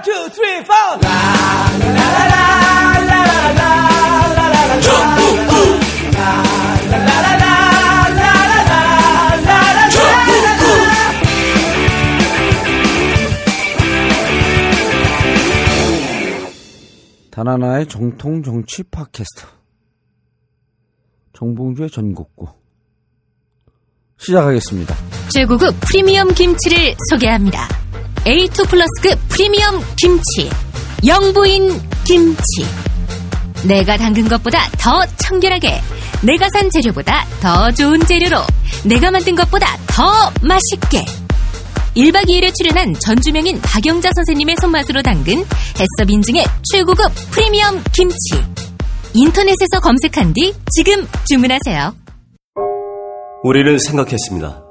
One, two, three, four. 다나나의 정통 정치 팟캐스트. 정봉주의 전국구. 시작하겠습니다. 최고급 프리미엄 김치를 소개합니다. A2 플러스급 프리미엄 김치. 영부인 김치. 내가 담근 것보다 더 청결하게. 내가 산 재료보다 더 좋은 재료로. 내가 만든 것보다 더 맛있게. 1박 2일에 출연한 전주명인 박영자 선생님의 손맛으로 담근 해썹 인증의 최고급 프리미엄 김치. 인터넷에서 검색한 뒤 지금 주문하세요. 우리는 생각했습니다.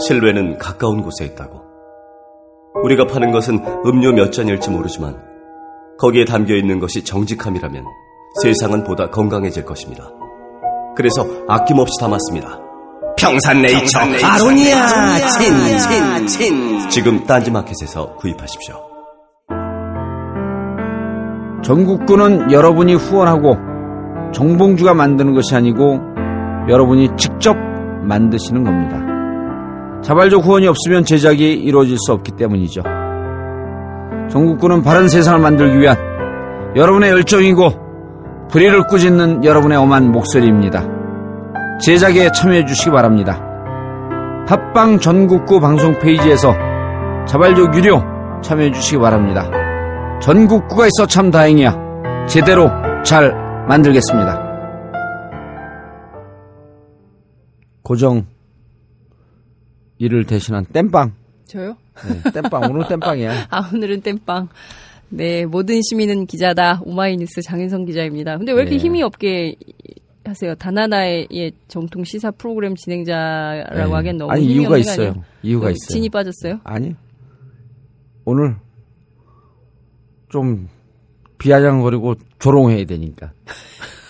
실외는 가까운 곳에 있다고. 우리가 파는 것은 음료 몇 잔일지 모르지만 거기에 담겨 있는 것이 정직함이라면 세상은 보다 건강해질 것입니다. 그래서 아낌없이 담았습니다. 평산네이처 아로니아 친친친 지금 딴지마켓에서 구입하십시오. 전국구는 여러분이 후원하고 정봉주가 만드는 것이 아니고 여러분이 직접 만드시는 겁니다. 자발적 후원이 없으면 제작이 이루어질 수 없기 때문이죠. 전국구는 바른 세상을 만들기 위한 여러분의 열정이고 불의를 꾸짖는 여러분의 엄한 목소리입니다. 제작에 참여해 주시기 바랍니다. 팟빵 전국구 방송 페이지에서 자발적 유료 참여해 주시기 바랍니다. 전국구가 있어 참 다행이야. 제대로 잘 만들겠습니다. 고정 일을 대신한 땜빵. 저요? 네, 땜빵. 오늘 땜빵이야. 아, 오늘은 땜빵. 네, 모든 시민은 기자다. 오마이뉴스 장윤성 기자입니다. 근데 왜 이렇게 네. 힘이 없게 하세요? 다나나의 예, 정통 시사 프로그램 진행자라고 네. 하기엔 너무 아니, 힘이 이유가 있어요. 아니에요? 이유가 왜, 있어요. 진이 빠졌어요? 아니. 오늘 좀 비아냥거리고 조롱해야 되니까.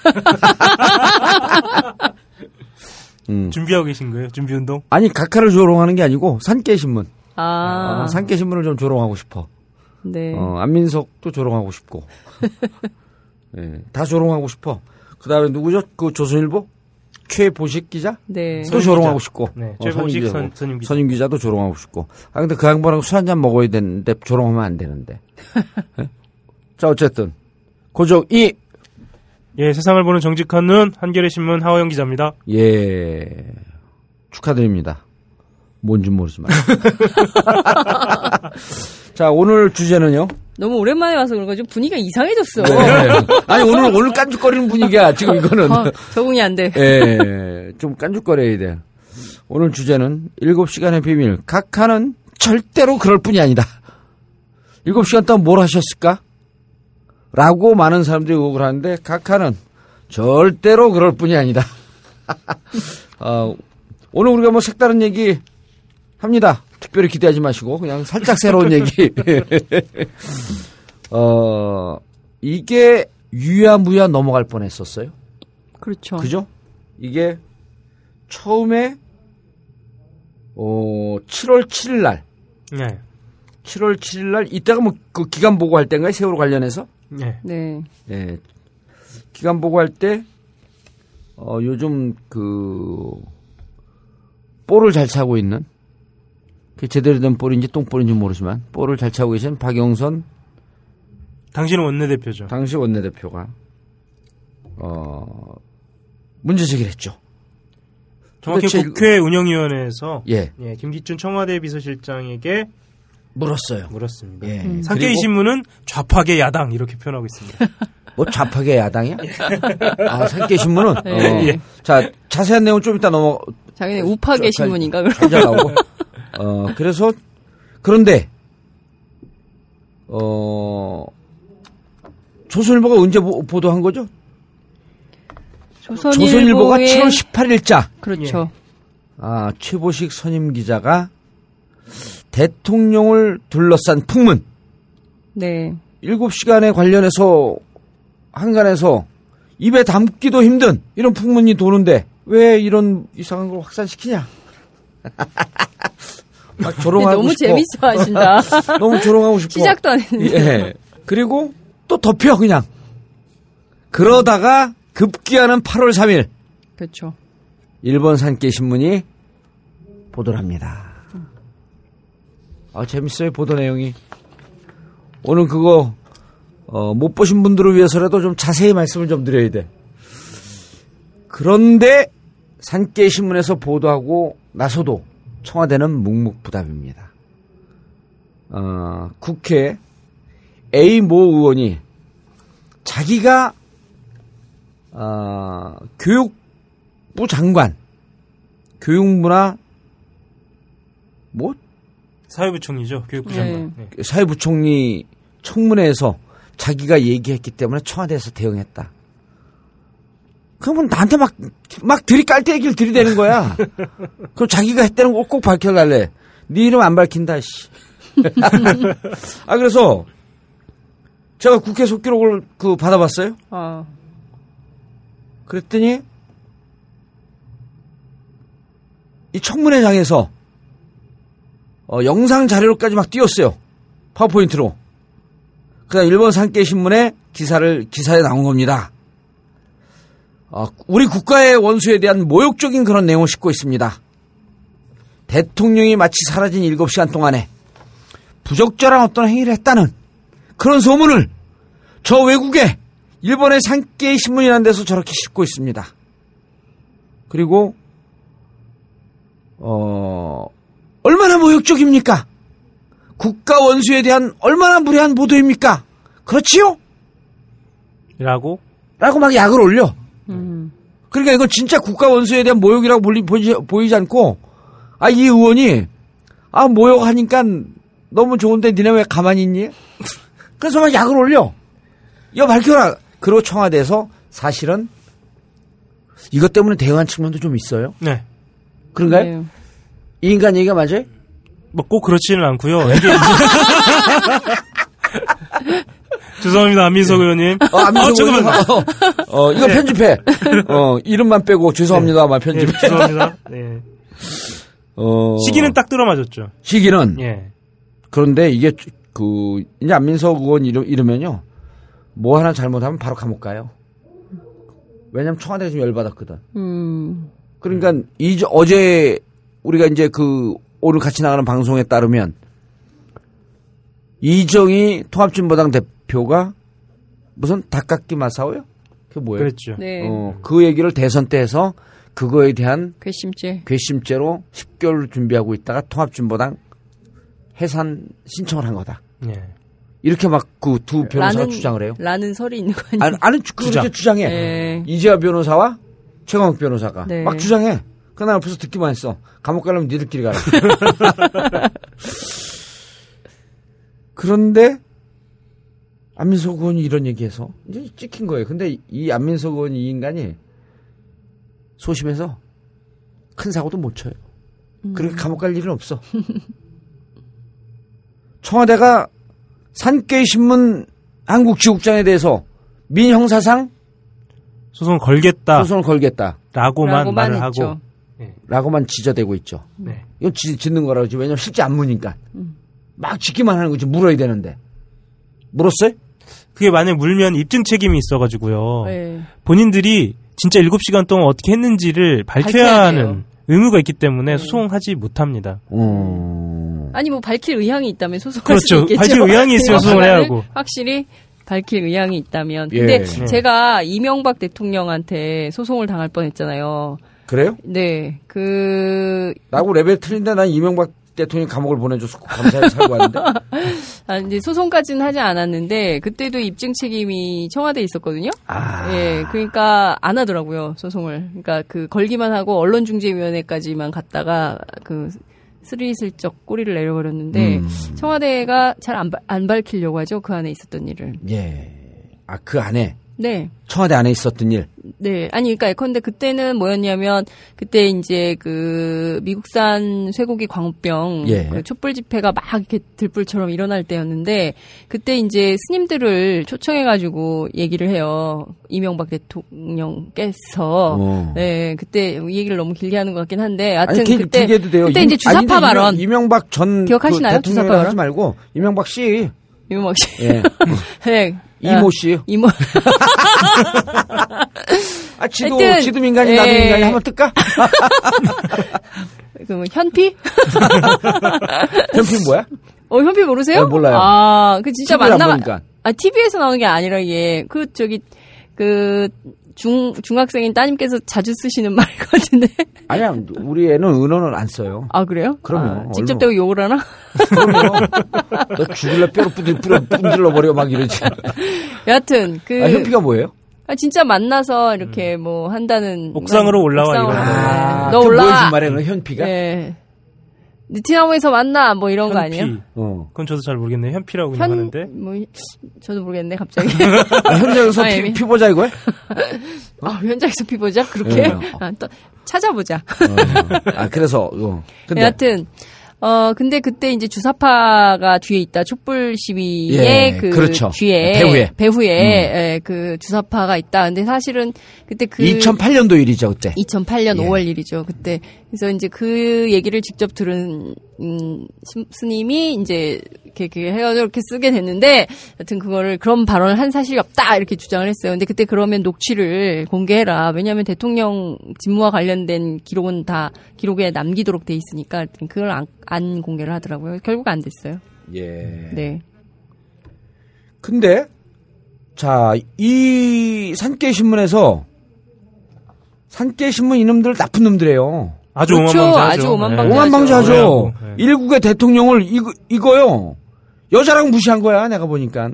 음. 준비하고 계신 거예요? 준비 운동? 아니 각하를 조롱하는 게 아니고 산깨 신문. 아, 어, 산깨 신문을 좀 조롱하고 싶어. 네. 어, 안민석도 조롱하고 싶고. 예, 다 조롱하고 싶어. 그 다음에 누구죠? 그 조선일보? 최보식 기자? 네. 또 조롱하고 기자. 싶고. 네, 어, 최보식 선임 선-. 선임 기자. 선임 기자도 조롱하고 싶고. 아, 근데 그 양반하고 술 한 잔 먹어야 되는데 조롱하면 안 되는데. 예? 자, 어쨌든. 고정 이 예, 세상을 보는 정직한 눈, 한겨레 신문 하호영 기자입니다. 예. 축하드립니다. 뭔지 모르지만. 자, 오늘 주제는요. 너무 오랜만에 와서 그런 거죠. 분위기가 이상해졌어. 네. 아니, 오늘, 오늘 깐죽거리는 분위기야. 지금 이거는. 어, 적응이 안 돼. 예, 좀 깐죽거려야 돼. 오늘 주제는 7시간의 비밀. 각하는 절대로 그럴 뿐이 아니다. 7시간 동안 뭘 하셨을까? 라고 많은 사람들이 의혹을 하는데, 각하는 절대로 그럴 뿐이 아니다. 어, 오늘 우리가 뭐 색다른 얘기 합니다. 특별히 기대하지 마시고, 그냥 살짝 새로운 얘기. 어, 이게 유야무야 넘어갈 뻔 했었어요. 그렇죠. 그죠? 이게 처음에 어 7월 7일 날 네. 7월 7일 날 이때가 뭐 그 기간 보고할 때인가요? 세월호 관련해서? 네. 네. 예. 기간 보고할 때 어, 요즘 그 볼을 잘 차고 있는 그 제대로 된 볼인지 똥볼인지 모르지만 볼을 잘 차고 계신 박영선 당신은 원내대표죠. 당시 원내대표가 어 문제 제기를 했죠. 정확히 국회 운영위원회에서 예. 예, 김기춘 청와대 비서실장에게 물었어요. 물었습니다. 예. 상케이 그리고 신문은 좌파계 야당 이렇게 표현하고 있습니다. 뭐 좌파계 야당이야? 아, 산케 신문은? 네. 어. 자, 자세한 내용 좀 이따 넘어, 자기네 우파계 저, 신문인가 그럼. 어, 그래서, 그런데, 어, 조선일보가 언제 보, 보도한 거죠? 조선일보 가 7월 18일자, 그렇죠. 아, 최보식 선임 기자가 대통령을 둘러싼 풍문, 네. 7시간에 관련해서 한간에서 입에 담기도 힘든 이런 풍문이 도는데 왜 이런 이상한 걸 확산시키냐? 막 조롱하고 너무 싶어. 재밌어 하신다. 너무 조롱하고 싶어. 시작도 안 했는데. 예. 그리고 또 덮여 그냥. 그러다가 급기야는 8월 3일 그렇죠. 일본 산케 신문이 보도를 합니다. 아 재밌어요 보도 내용이. 오늘 그거 어, 못 보신 분들을 위해서라도 좀 자세히 말씀을 좀 드려야 돼. 그런데 산케 신문에서 보도하고 나서도 청와대는 묵묵부답입니다. 어, 국회 A 모 의원이 자기가 어, 교육부 장관, 교육문화 뭐 사회부총리죠. 교육부 네. 장관. 네. 사회부총리 청문회에서 자기가 얘기했기 때문에 청와대에서 대응했다. 그러면 나한테 막, 막 들이깔 때 얘기를 들이대는 거야. 그럼 자기가 했다는 걸꼭 밝혀달래. 네 이름 안 밝힌다, 씨. 아, 그래서 제가 국회 속기록을 그 받아봤어요. 아, 그랬더니 이 청문회장에서 어, 영상 자료까지 막 띄웠어요. 파워포인트로. 그다음 일본 산케 신문에 기사를 기사에 나온 겁니다. 어, 우리 국가의 원수에 대한 모욕적인 그런 내용을 싣고 있습니다. 대통령이 마치 사라진 7시간 동안에 부적절한 어떤 행위를 했다는 그런 소문을 저 외국에 일본의 산케 신문이라는 데서 저렇게 싣고 있습니다. 그리고 어 얼마나 모욕적입니까? 국가 원수에 대한 얼마나 무례한 보도입니까? 그렇지요? 라고 라고 막 약을 올려. 음. 그러니까 이거 진짜 국가 원수에 대한 모욕이라고 보이, 보이지, 보이지 않고 아 이 의원이 아 모욕하니까 너무 좋은데 니네 왜 가만히 있니? 그래서 막 약을 올려. 이거 밝혀라. 그리고 청와대에서 사실은 이것 때문에 대응한 측면도 좀 있어요. 네. 그런가요? 네. 이 인간 얘기가 맞아요? 뭐 꼭 그렇지는 않고요. 이게 죄송합니다 안민석 의원님. 어, 안민석 어, 잠깐만. 의원. 어, 어, 이거 편집해. 어, 이름만 빼고 죄송합니다만 네, 편집해. 죄송합니다. 네. 어, 시기는 딱 들어맞았죠. 시기는 예. 그런데 이게 그 이제 안민석 의원 이러, 이러면요 뭐 하나 잘못하면 바로 감옥 가요. 왜냐면 청와대가 좀 열받았거든. 음. 그러니까 이 어제 우리가 이제 그 오늘 같이 나가는 방송에 따르면 이정희 통합진보당 대표가 무슨 닭깎기 마사오요? 그게 뭐예요? 그랬죠. 네. 어, 그 얘기를 대선 때 해서 그거에 대한 괘씸죄. 괘씸죄로 10개월 준비하고 있다가 통합진보당 해산 신청을 한 거다. 예. 이렇게 막 그 두 변호사가 라는- 주장을 해요. 라는 설이 있는 거 아니에요? 아니, 아니 그렇게 주장해. 네. 이재화 변호사와 최광욱 변호사가 네. 막 주장해. 그날 옆에서 듣기만 했어. 감옥 가려면 니들끼리 가라. 그런데 안민석 의원이 이런 얘기해서 이제 찍힌 거예요. 근데 이 안민석 의원 이 인간이 소심해서 큰 사고도 못 쳐요. 그렇게 감옥 갈 일은 없어. 청와대가 산케이 신문 한국 지국장에 대해서 민형사상 소송을 걸겠다. 소송을 걸겠다. 라고만 라고만 말을 했죠. 하고. 라고만 지저대고 있죠. 네. 이거 지, 짓는 거라고 지 왜냐면 실제 안 무니까. 음. 막 짓기만 하는 거지 물어야 되는데. 물었어요? 그게 만약 물면 입증 책임이 있어가지고요. 네. 본인들이 진짜 7시간 동안 어떻게 했는지를 밝혀야 밝혀야 하는. 의무가 있기 때문에 소송하지 못합니다. 음. 아니 뭐 밝힐 의향이 있다면 소송할 그렇죠. 수 있겠죠. 밝힐 의향이 있으면 소송을 해야 하고. 확실히 밝힐 의향이 있다면. 예. 근데 네. 제가 이명박 대통령한테 소송을 당할 뻔했잖아요. 그래요? 네, 그 나하고 레벨 틀린데 난 이명박 대통령이 감옥을 보내줘서 감사히 살고 왔는데. 아, 이제 소송까지는 하지 않았는데 그때도 입증 책임이 청와대에 있었거든요. 아. 예, 그러니까 안 하더라고요 소송을. 그러니까 그 걸기만 하고 언론중재위원회까지만 갔다가 그 스리슬쩍 꼬리를 내려버렸는데 음. 청와대가 잘안 안 밝히려고 하죠 그 안에 있었던 일을. 예. 아, 그 안에 네. 청와대 안에 있었던 일. 네. 아니, 그러니까 예컨대 그때는 뭐였냐면, 그때 이제 그 미국산 쇠고기 광우병 예. 그 촛불 집회가 막 이렇게 들불처럼 일어날 때였는데, 그때 이제 스님들을 초청해가지고 얘기를 해요. 이명박 대통령께서. 어. 네. 그때 이 얘기를 너무 길게 하는 것 같긴 한데, 하여튼 아니, 길- 그때. 그때 임- 이제 주사파 아니, 발언. 이명- 이명박 전 기억하시나요? 그 대통령 주사파 발언? 하지 말고 이명박 씨, 이명박 씨. 예. 네. 이모 씨. 이모. 아, 지도, 하여튼, 지도 민간인, 나도 예. 민간인 한번 뜰까? 그 현피? 현필 뭐야? 어, 현피 모르세요? 어, 몰라요. 아, 그 진짜 만나. 아, TV에서 나오는 게 아니라 이게 그 저기 그 중, 중학생인 따님께서 자주 쓰시는 말 같은데. 아니야, 우리 애는 은어는 안 써요. 아, 그래요? 그럼요. 아, 직접 대고 욕을 하나? 그럼요. 너 죽을래 뼈로 뿌리, 뿌려, 분질러 버려, 막 이러지. 여하튼, 그. 아, 현피가 뭐예요? 아, 진짜 만나서 이렇게 뭐 한다는. 옥상으로 올라와, 옥상으로. 이런 네. 아, 너그 올라와. 말해, 그 현피가? 네. 느티나무에서 만나, 뭐 이런 거 아니에요? 현피. 어. 그건 저도 잘 모르겠네요. 현피라고 그냥 현, 하는데. 뭐, 저도 모르겠네, 갑자기. 아, 현장에서 아, 피, 애미. 피보자 이거야? 아, 현장에서 피보자? 그렇게? 네. 아, 또, 찾아보자. 어. 아, 그래서, 어. 근데. 여하튼 어 근데 그때 이제 주사파가 뒤에 있다 촛불 시위의 예, 그 그렇죠. 뒤에 배후에. 배후에 예, 그 주사파가 있다. 근데 사실은 그때 그 2008년도 일이죠, 그때. 2008년 예. 5월 일이죠. 그때 그래서 이제 그 얘기를 직접 들은 음, 심- 스님이 이제 이렇게, 이렇게 해가지고 이렇게 쓰게 됐는데, 여튼 그거를 그런 발언을 한 사실이 없다 이렇게 주장을 했어요. 근데 그때 그러면 녹취를 공개해라. 왜냐하면 대통령 직무와 관련된 기록은 다 기록에 남기도록 돼 있으니까 그걸 안, 안 공개를 하더라고요. 결국 안 됐어요. 예. 네. 근데, 자, 이 산케 신문에서 산케 신문 이놈들 나쁜 놈들이에요. 아주 그렇죠. 오만방자하죠. 아주 오만방자. 네. 오만방자하죠. 오해하고, 네. 일국의 대통령을 이거, 이거요. 여자랑 무시한 거야, 내가 보니까.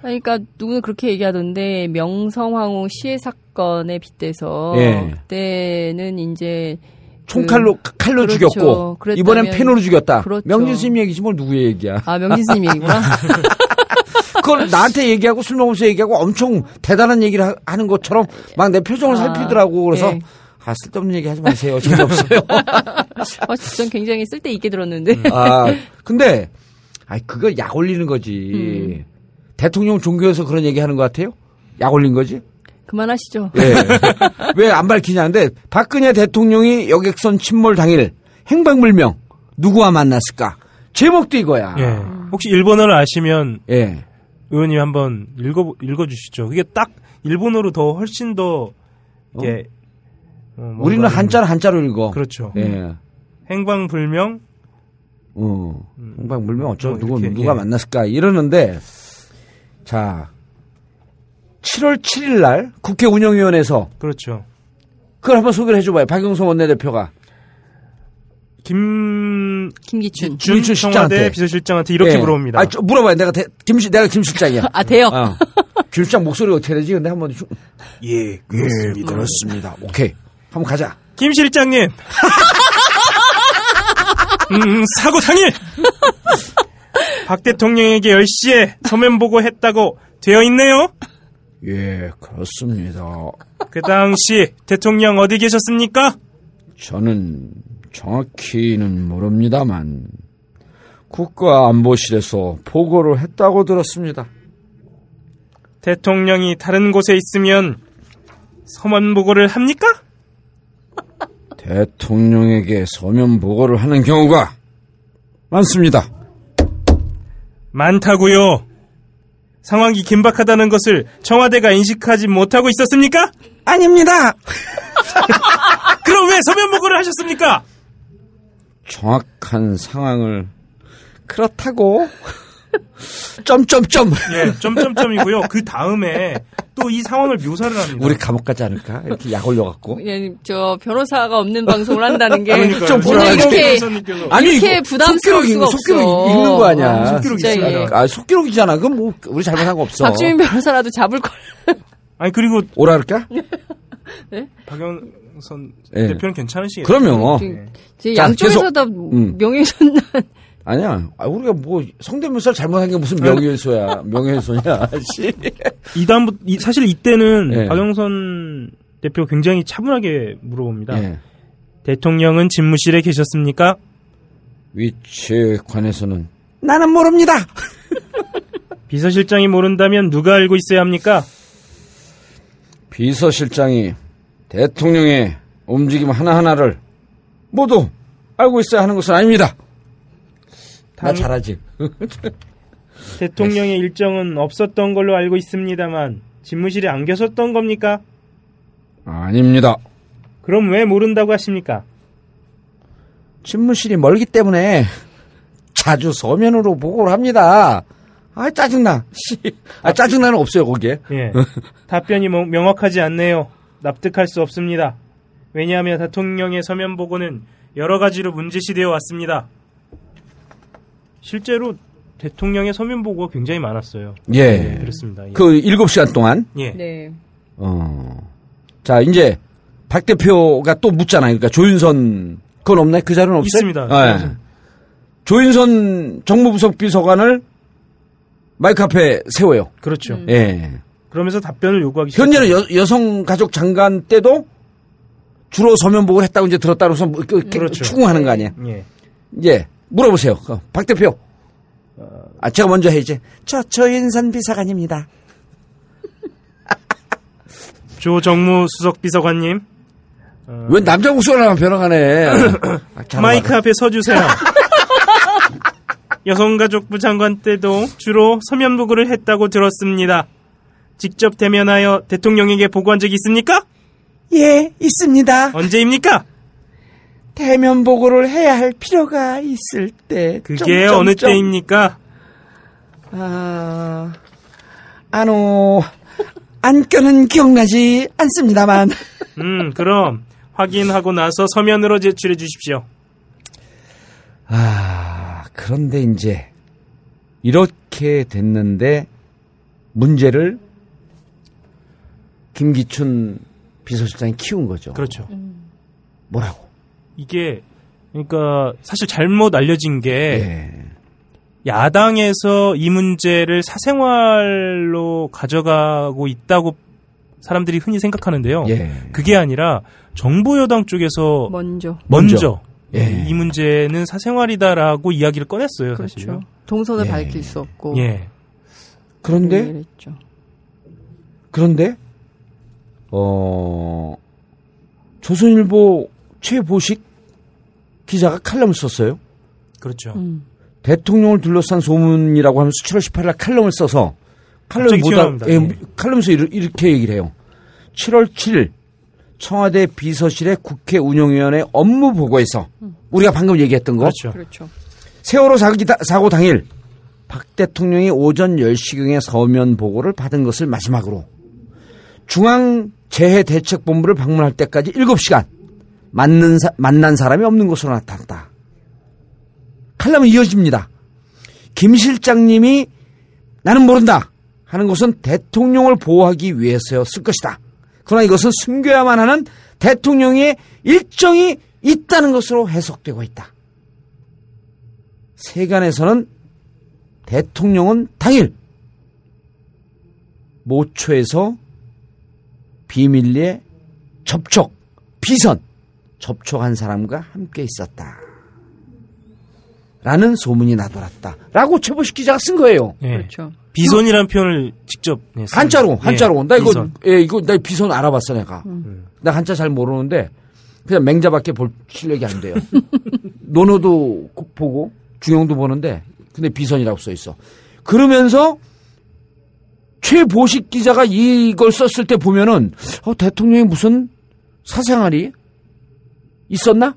그러니까 누구는 그렇게 얘기하던데 명성황후 시해 사건에 빗대서 예. 그때는 이제 총칼로, 칼로 그렇죠. 죽였고, 그랬다면- 이번엔 펜으로 죽였다. 그렇죠. 명진 스님 얘기지 뭘 누구의 얘기야. 아 명진 스님 얘기구나. 그걸 나한테 얘기하고 술 먹으면서 얘기하고 엄청 대단한 얘기를 하- 하는 것처럼 막 내 표정을 아, 살피더라고. 그래서 예. 아 쓸데없는 얘기 하지 마세요. 재미없어요. 어, 전 굉장히 쓸데 있게 들었는데. 아 근데 아 그거 약 올리는 거지. 대통령 종교에서 그런 얘기 하는 것 같아요? 약 올린 거지? 그만하시죠. 예. 왜 안 밝히냐는데 박근혜 대통령이 여객선 침몰 당일 행방불명 누구와 만났을까? 제목도 이거야. 예. 혹시 일본어를 아시면 예. 의원님 한번 읽어 읽어주시죠. 그게 딱 일본어로 더 훨씬 더 이게 어, 우리는 한자로 한자로 읽어. 그렇죠. 예. 행방불명 어, 행방불명 어쩌고 뭐 누구 이렇게, 누가 예. 만났을까 이러는데 자 7월 7일 날 국회 운영위원회에서 그렇죠. 그걸 한번 소개를 해줘봐요. 박영선 원내대표가 김준 김기춘. 김기춘 실장한테. 비서실장한테 이렇게 예. 물어봅니다. 아, 저, 물어봐요. 내가 대, 김 실- 내가 김 실장이야. 아 돼요. 어. 김 실장 목소리 어떻게 되지? 근데 한번 좀- 예, 예, 그렇습니다. 오케이. 한번 가자. 김 실장님. 음, 사고 당일. 박 대통령에게 10시에 서면 보고했다고 되어 있네요. 예, 그렇습니다. 그 당시 대통령 어디 계셨습니까? 저는 정확히는 모릅니다만 국가안보실에서 보고를 했다고 들었습니다. 대통령이 다른 곳에 있으면 서면 보고를 합니까? 대통령에게 서면 보고를 하는 경우가 많습니다. 많다고요. 상황이 긴박하다는 것을 청와대가 인식하지 못하고 있었습니까? 아닙니다. 그럼 왜 서면 보고를 하셨습니까? 정확한 상황을 그렇다고 점점점 예, 점점점이고요. 그 다음에 또 이 상황을 묘사를 합니다. 우리 감옥 가지 않을까? 이렇게 약 올려갖고 예, 저 변호사가 없는 방송을 한다는 게 그러니까요. 좀 오늘. 이렇게. 아니 이렇게 부담스러울 속기록 수가 읽- 속기록 없어. 읽는 거 아니야. 아, 속기록 진짜 있어요. 예. 아 속기록이잖아. 그럼 뭐 우리 잘못한 거 없어. 박주민 변호사라도 잡을 걸. 아니 그리고 오라 그럴까? 박영선 예. 대표는 괜찮으시겠죠? 그럼요. 제 자, 양쪽에서 계속. 다 음. 명예훼손 아니야. 아, 우리가 뭐 성대묘사를 잘못한 게 무슨 명예훼손이야. 명예훼손이야. 씨. 이다음부 이- 사실 이때는 예. 박영선 대표 굉장히 차분하게 물어봅니다. 예. 대통령은 집무실에 계셨습니까? 위치에 관해서는 나는 모릅니다. 비서실장이 모른다면 누가 알고 있어야 합니까? 비서실장이 대통령의 움직임 하나하나를 모두 알고 있어야 하는 것은 아닙니다. 나 당- 잘하지. 대통령의 일정은 없었던 걸로 알고 있습니다만 집무실에 안 계셨던 겁니까? 아닙니다. 그럼 왜 모른다고 하십니까? 집무실이 멀기 때문에 자주 서면으로 보고를 합니다. 아 짜증나. 씨. 아 짜증나는 없어요 거기에. 예. 답변이 뭐- 명확하지 않네요. 납득할 수 없습니다. 왜냐하면 대통령의 서면 보고는 여러 가지로 문제시되어 왔습니다. 실제로 대통령의 서면 보고가 굉장히 많았어요. 예. 네, 그렇습니다. 예. 그 일곱 시간 동안. 예. 네. 어. 자 이제 박 대표가 또 묻잖아요. 그러니까 조윤선 그건 없나요? 그 자료는 없어요? 있습니다. 예. 조윤선 정무부석 비서관을 마이크 앞에 세워요. 그렇죠. 음. 예. 그러면서 답변을 요구하기 현재는 시작합니다. 여, 여성가족 장관 때도 주로 서면 보고를 했다고 이제 들었다고 해서 뭐 그- 그렇죠. 추궁하는 거 아니에요. 예. 예. 물어보세요. 어, 박 대표. 아, 제가 먼저 해, 이제. 저, 조윤선 비서관입니다. 조정무 수석 비서관님 왜 남자 목소리만 변화가네. 아, 잘 마이크 알아. 앞에 서주세요. 여성가족부 장관 때도 주로 서면 보고를 했다고 들었습니다. 직접 대면하여 대통령에게 보고한 적 있습니까? 예, 있습니다. 언제입니까? 대면 보고를 해야 할 필요가 있을 때. 그게 점점점. 어느 때입니까? 아, 아노, 안겨는 기억나지 않습니다만. 음, 그럼 확인하고 나서 서면으로 제출해 주십시오. 아, 그런데 이제, 이렇게 됐는데, 문제를 김기춘 비서실장이 키운 거죠. 그렇죠. 뭐라고? 이게 그러니까 사실 잘못 알려진 게 예. 야당에서 이 문제를 사생활로 가져가고 있다고 사람들이 흔히 생각하는데요. 예. 그게 아니라 정부 여당 쪽에서 먼저. 먼저, 먼저. 예. 이 문제는 사생활이다라고 이야기를 꺼냈어요. 사실요. 그렇죠. 동선을 예. 밝힐 수 없고. 예. 그런데, 그랬죠. 그런데, 어, 조선일보 최보식 기자가 칼럼을 썼어요. 그렇죠. 음. 대통령을 둘러싼 소문이라고 하면서 7월 18일 칼럼을 써서 보다 튀어나옵니다. 예, 예. 칼럼에서 이렇게 얘기를 해요. 7월 7일 청와대 비서실의 국회 운영위원회 업무 보고에서 우리가 방금 얘기했던 거 그렇죠. 그렇죠. 세월호 사고 당일 박 대통령이 오전 10시경에 서면 보고를 받은 것을 마지막으로 중앙재해대책본부를 방문할 때까지 7시간 만난, 사, 만난 사람이 없는 것으로 나타났다. 칼럼은 이어집니다. 김 실장님이 나는 모른다 하는 것은 대통령을 보호하기 위해서였을 것이다. 그러나 이것은 숨겨야만 하는 대통령의 일정이 있다는 것으로 해석되고 있다. 세간에서는 대통령은 당일 모초에서 비밀리에 접촉, 비선, 접촉한 사람과 함께 있었다. 라는 소문이 나돌았다. 라고 최보식 기자가 쓴 거예요. 예. 그렇죠. 비선이라는 표현을 직접 네. 한자로, 예, 한자로. 나 이거, 비선. 예, 이거, 나 비선 알아봤어, 내가. 음. 나 한자 잘 모르는데, 그냥 맹자밖에 볼 실력이 안 돼요. 논어도 고- 보고, 중용도 보는데, 근데 비선이라고 써 있어. 그러면서, 최보식 기자가 이걸 썼을 때 보면은, 어, 대통령이 무슨 사생활이 있었나?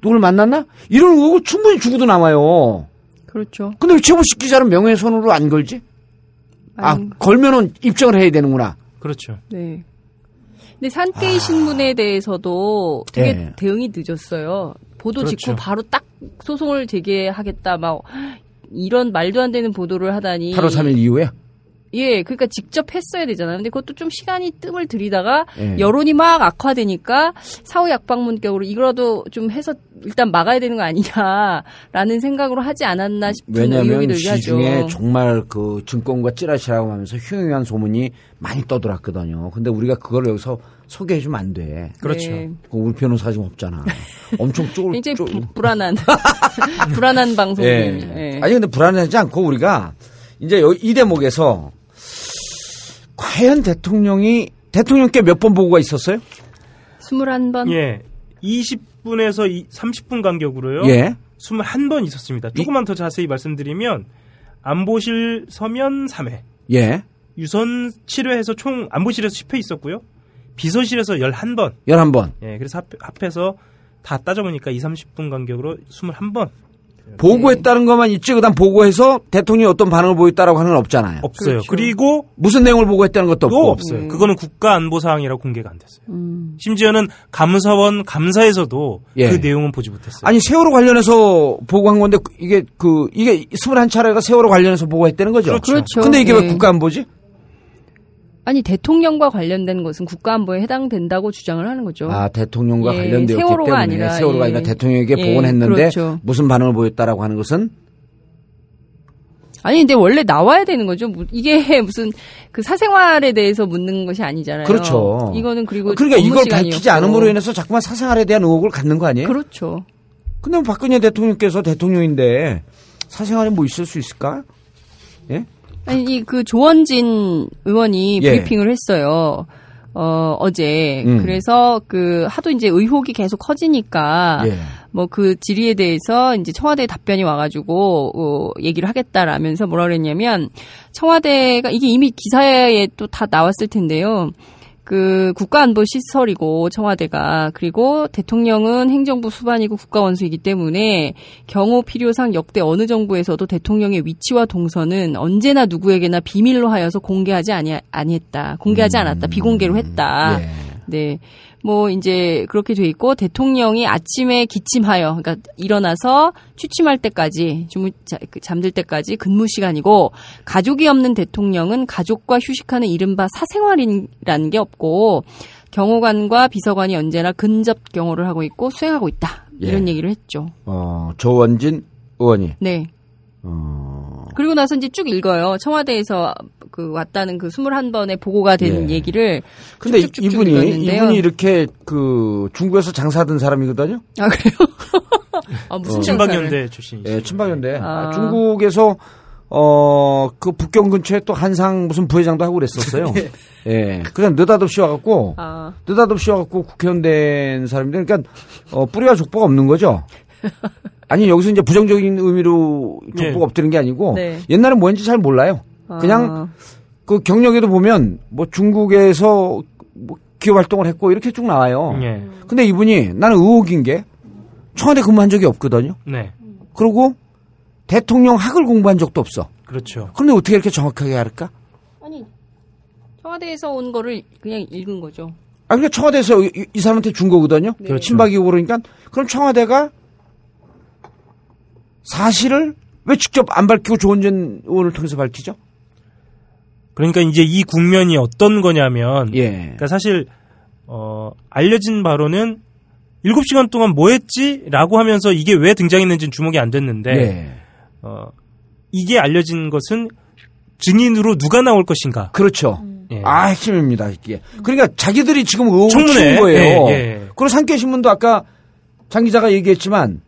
누굴 만났나? 이런 거고 충분히 죽어도 남아요. 그렇죠. 근데 왜 최보식 기자는 명예훼손으로 안 걸지? 아, 아니, 걸면은 입증을 해야 되는구나. 그렇죠. 네. 근데 산케이 신문에 대해서도 되게 아. 예. 대응이 늦었어요. 보도 그렇죠. 직후 바로 딱 소송을 제기하겠다 막 이런 말도 안 되는 보도를 하다니 8월 3일 이후에? 예, 그러니까 직접 했어야 되잖아요. 근데 그것도 좀 시간이 뜸을 들이다가 예. 여론이 막 악화되니까 사후 약방문격으로 이거라도 좀 해서 일단 막아야 되는 거 아니냐라는 생각으로 하지 않았나 싶은 의혹이 하죠. 시중에 정말 그 증권과 찌라시라고 하면서 흉흉한 소문이 많이 떠돌았거든요. 근데 우리가 그걸 여기서 소개해 주면 안 돼. 그렇죠. 네. 그 우리 변호사 지금 없잖아. 엄청 쫄, 굉장히 쫄. 부- 불안한 불안한 방송입니다. 예. 예. 아니 근데 불안하지 않고 우리가 이제 이 대목에서 과연 대통령이 대통령께 몇 번 보고가 있었어요? 21번 예. 20분에서 30분 간격으로요. 예. 21번 있었습니다. 조금만 더 자세히 말씀드리면 안보실 서면 3회, 예. 유선 7회에서 총 안보실에서 10회 있었고요. 비서실에서 11번. 11번. 예, 그래서 합, 합해서 다 따져보니까 2, 30분 간격으로 21번. 보고했다는 것만 있지 그다음 보고해서 대통령이 어떤 반응을 보였다라고 하는 건 없잖아요. 없어요. 그렇죠. 그리고 무슨 내용을 보고했다는 것도 또 없고. 없어요. 그거는 국가 안보 사항이라고 공개가 안 됐어요. 음. 심지어는 감사원 감사에서도 예. 그 내용은 보지 못했어요. 아니 세월호 관련해서 보고한 건데 이게 그 이게 21차례가 세월호 관련해서 보고했다는 거죠. 그렇죠. 근데 이게 왜 예. 국가 안보지? 아니 대통령과 관련된 것은 국가안보에 해당된다고 주장을 하는 거죠. 아 대통령과 예, 관련되었기 세월호가 때문에 아니라, 세월호가 예. 아니라 대통령에게 예, 보고는 했는데 그렇죠. 무슨 반응을 보였다라고 하는 것은 아니 근데 원래 나와야 되는 거죠. 무- 이게 무슨 그 사생활에 대해서 묻는 것이 아니잖아요. 그렇죠. 이거는 그리고 그러니까 이걸. 밝히지 않음으로 인해서 자꾸만 사생활에 대한 의혹을 갖는 거 아니에요? 그렇죠. 근데 뭐 박근혜 대통령께서 대통령인데 사생활에 뭐 있을 수 있을까? 예? 아니 이그 조원진 의원이 예. 브리핑을 했어요. 어 어제 음. 그래서 그 하도 이제 의혹이 계속 커지니까 예. 뭐그 질의에 대해서 이제 청와대 답변이 와가지고 어, 얘기를 하겠다라면서 뭐라 그랬냐면 청와대가 이게 이미 기사에 또 다 나왔을 텐데요. 그 국가안보 시설이고 청와대가 그리고 대통령은 행정부 수반이고 국가원수이기 때문에 경호 필요상 역대 어느 정부에서도 대통령의 위치와 동선은 언제나 누구에게나 비밀로 하여서 공개하지 아니, 아니했다. 공개하지 않았다. 비공개로 했다. 예. 네. 뭐 이제 그렇게 돼 있고 대통령이 아침에 기침하여 그러니까 일어나서 취침할 때까지 주무 자- 그 잠들 때까지 근무 시간이고 가족이 없는 대통령은 가족과 휴식하는 이른바 사생활이라는 게 없고 경호관과 비서관이 언제나 근접 경호를 하고 있고 수행하고 있다. 이런 예. 얘기를 했죠. 어, 조원진 의원이 네. 어, 그리고 나서 이제 쭉 읽어요. 청와대에서 그 왔다는 그 21번의 보고가 되는 예. 얘기를 근데 쭉쭉쭉 이분이 읽었는데요. 이분이 이렇게 그 중국에서 장사하던 사람이거든요. 아 그래요? 아 무슨 장사를? 친박연대 출신이시죠. 예, 친박연대. 아. 아, 중국에서 어, 그 북경 근처에 또 한상 무슨 부회장도 하고 그랬었어요. 예. 그냥 느닷없이 와갖고, 아 느닷없이 와갖고 국회의원 된 사람인데, 그러니까, 어, 뿌리와 족보가 없는 거죠. 아니, 여기서 이제 부정적인 의미로 족보가 예. 없다는 게 아니고, 네. 옛날에 뭐였는지 잘 몰라요. 그냥 아. 그 경력에도 보면, 뭐 중국에서 뭐 기업 활동을 했고, 이렇게 쭉 나와요. 예. 근데 이분이 나는 의혹인 게, 청와대 근무한 적이 없거든요. 네. 그리고 대통령 학을 공부한 적도 없어. 그렇죠. 그런데 어떻게 이렇게 정확하게 할까? 아니 청와대에서 온 거를 그냥 읽은 거죠. 아, 그러니까 청와대에서 이, 이 사람한테 준 거거든요. 네. 친박이고 그러니까. 그럼 청와대가 사실을 왜 직접 안 밝히고 조원진 의원을 통해서 밝히죠? 그러니까 이제 이 국면이 어떤 거냐면 예. 그러니까 사실 어 알려진 바로는 7시간 동안 뭐 했지? 라고 하면서 이게 왜 등장했는지는 주목이 안 됐는데 예. 어 이게 알려진 것은 증인으로 누가 나올 것인가? 그렇죠. 예. 아, 핵심입니다, 이게. 그러니까 자기들이 지금 의혹을 청문회. 거예요. 예, 예. 그리고 산케신문도 아까 장 기자가 얘기했지만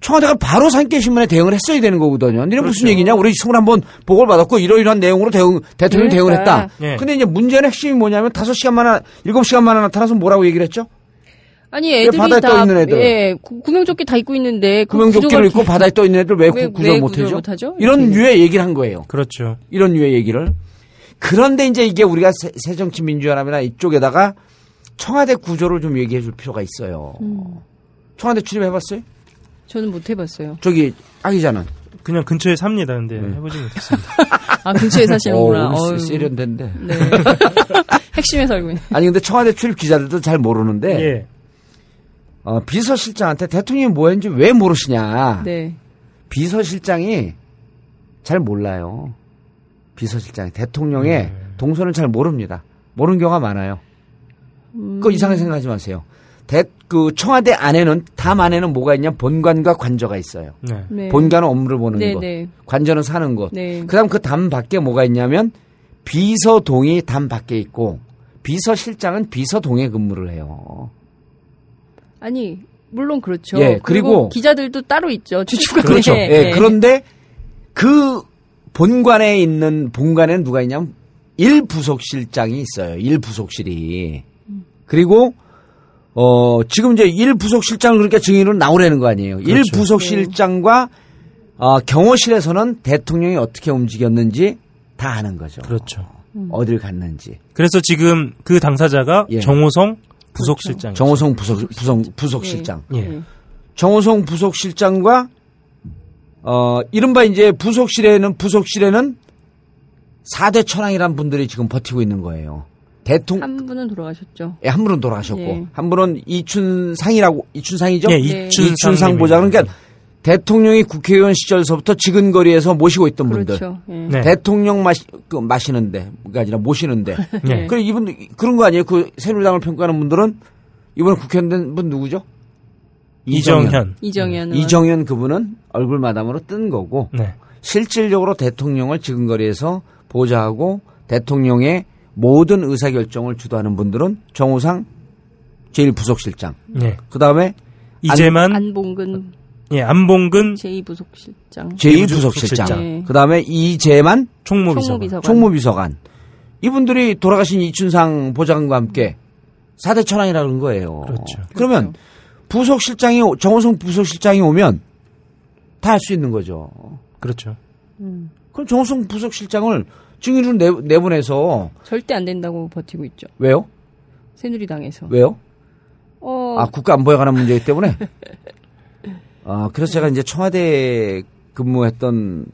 청와대가 바로 산케신문에 대응을 했어야 되는 거거든요. 무슨 그렇죠. 얘기냐? 우리 21번 보고를 받았고 이러이러한 내용으로 대응, 대통령이 대응을 그러니까. 했다. 예. 근데 이제 문제는 핵심이 뭐냐면 5시간 만에, 7시간 만에 나타나서 뭐라고 얘기를 했죠? 아니 애들이 바다에 다 떠 있는 애들. 예, 구- 구명조끼 다 입고 있는데 그 구명조끼를 입고 바다에 떠 있는 애들 왜, 왜- 구- 구조를 왜 못해죠? 구조를 못하죠? 이런 이렇게. 류의 얘기를 한 거예요. 그렇죠. 이런 류의 얘기를. 그런데 이제 이게 우리가 새- 새정치민주연합이나 이쪽에다가 청와대 구조를 좀 얘기해 줄 필요가 있어요. 음. 청와대 출입해 봤어요? 저는 못 해봤어요. 저기 아기자는. 그냥 근처에 삽니다. 근데 네. 해보지 못했습니다. 아 근처에 사시는구나. 어. 세련된데. 네. 핵심에 살고 있네. 아니 근데 청와대 출입 기자들도 잘 모르는데 예. 어, 비서실장한테 대통령이 뭐 했는지 왜 모르시냐. 네. 비서실장이 잘 몰라요. 비서실장 대통령의 네. 동선을 잘 모릅니다. 모르는 경우가 많아요. 그거 이상하게 생각하지 마세요. 대, 그 청와대 안에는 담 안에는 뭐가 있냐 본관과 관저가 있어요. 네. 네. 본관은 업무를 보는 네, 곳, 네. 관저는 사는 곳. 네. 그다음 그 담 밖에 뭐가 있냐면 비서동이 담 밖에 있고 비서실장은 비서동에 근무를 해요. 아니 물론 그렇죠. 예, 그리고- 기자들도 따로 있죠. 주주관에. 그렇죠. 예, 예, 그런데 그 본관에 있는 본관에는 누가 있냐면 일 부속실장이 있어요. 일 부속실이. 그리고 어 지금 이제 일부속실장을 그러니까 증인으로 나오라는 거 아니에요. 그렇죠. 일부속실장과 어, 경호실에서는 대통령이 어떻게 움직였는지 다 아는 거죠. 그렇죠. 어딜 갔는지. 그래서 지금 그 당사자가 예. 정호성 부속실장. 정호성 부속 부속 부속실장. 예. 정호성 부속실장과 어 이른바 이제 부속실에는 부속실에는 4대 천왕이란 분들이 지금 버티고 있는 거예요. 대통령 한 분은 돌아가셨죠. 한 분은 돌아가셨고 예. 한 분은 이춘상이라고 이춘상이죠? 예, 네. 이춘상, 이춘상 보좌관 그러니까 대통령이 국회의원 시절서부터 지근거리에서 모시고 있던 분들. 그렇죠. 예. 네. 대통령 마시, 그 마시는데, 가 아니라 모시는데. 네. 그래, 이분, 그런 거 아니에요? 그 새누리당을 평가하는 분들은 이번에 국회의원 된 분 누구죠? 이정현. 이정현 의원. 이정현 그분은 얼굴 마담으로 뜬 거고, 네. 실질적으로 대통령을 지근거리에서 보좌하고 대통령의 모든 의사결정을 주도하는 분들은 정우상 제1부속실장. 예. 그 다음에 이재만, 안봉근 예, 안봉근 제2부속실장. 제2부속실장. 네. 그 다음에 이재만 총무비서관. 총무비서관. 총무비서관. 이분들이 돌아가신 이춘상 보좌관과 함께 4대 천왕이라는 거예요. 그렇죠. 그러면 부속실장이, 정호성 부속실장이 오면 다 할 수 있는 거죠. 그렇죠. 그럼 정호성 부속실장을 증인으로 내, 내보내서 절대 안 된다고 버티고 있죠. 왜요? 새누리당에서. 왜요? 어, 아, 국가 안보에 관한 문제이기 때문에? 아, 그래서 제가 이제 청와대 근무했던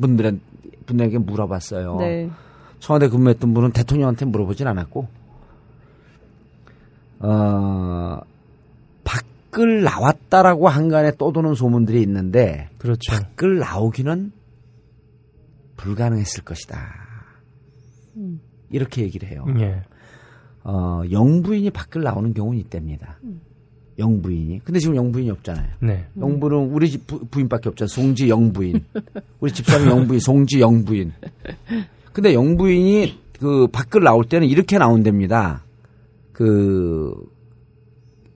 분들한, 분들에게 물어봤어요. 네. 청와대 근무했던 분은 대통령한테 물어보진 않았고, 어, 밖을 나왔다라고 한간에 떠도는 소문들이 있는데, 그렇죠. 밖을 나오기는 불가능했을 것이다. 이렇게 얘기를 해요. 예. 어, 영부인이 밖을 나오는 경우는 있답니다. 영부인이. 근데 지금 영부인이 없잖아요. 네. 영부는 우리 집 부, 부인밖에 없잖아요. 송지 영부인. 우리 집사람 영부인, 송지 영부인. 근데 영부인이 그 밖을 나올 때는 이렇게 나온답니다. 그,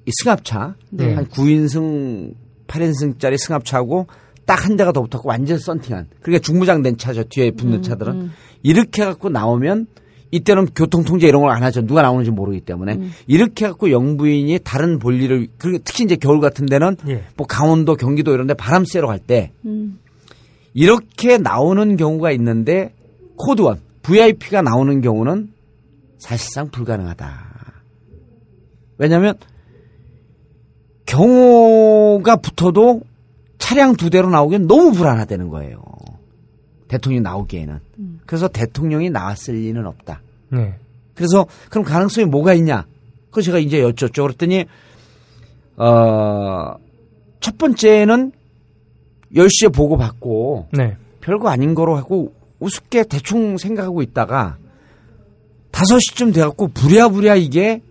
이 승합차. 네. 한 9인승, 8인승짜리 승합차하고 딱 한 대가 더 붙었고 완전 썬팅한. 그러니까 중무장된 차죠. 뒤에 붙는 차들은. 이렇게 갖고 나오면 이때는 교통 통제 이런 걸 안 하죠. 누가 나오는지 모르기 때문에. 이렇게 갖고 영부인이 다른 볼일을, 그리고 특히 이제 겨울 같은 데는 예. 뭐 강원도, 경기도 이런 데 바람 쐬러 갈때 음. 이렇게 나오는 경우가 있는데 코드원, VIP가 나오는 경우는 사실상 불가능하다. 왜냐하면 경호가 붙어도 차량 두 대로 나오기엔 너무 불안하다는 거예요. 대통령이 나오기에는. 그래서 대통령이 나왔을 리는 없다. 네. 그래서 그럼 가능성이 뭐가 있냐? 그거 제가 이제 여쭙죠. 그랬더니 어, 첫 번째는 10시에 보고 받고 네. 별거 아닌 거로 하고 우습게 대충 생각하고 있다가 5시쯤 돼갖고 부랴부랴 이게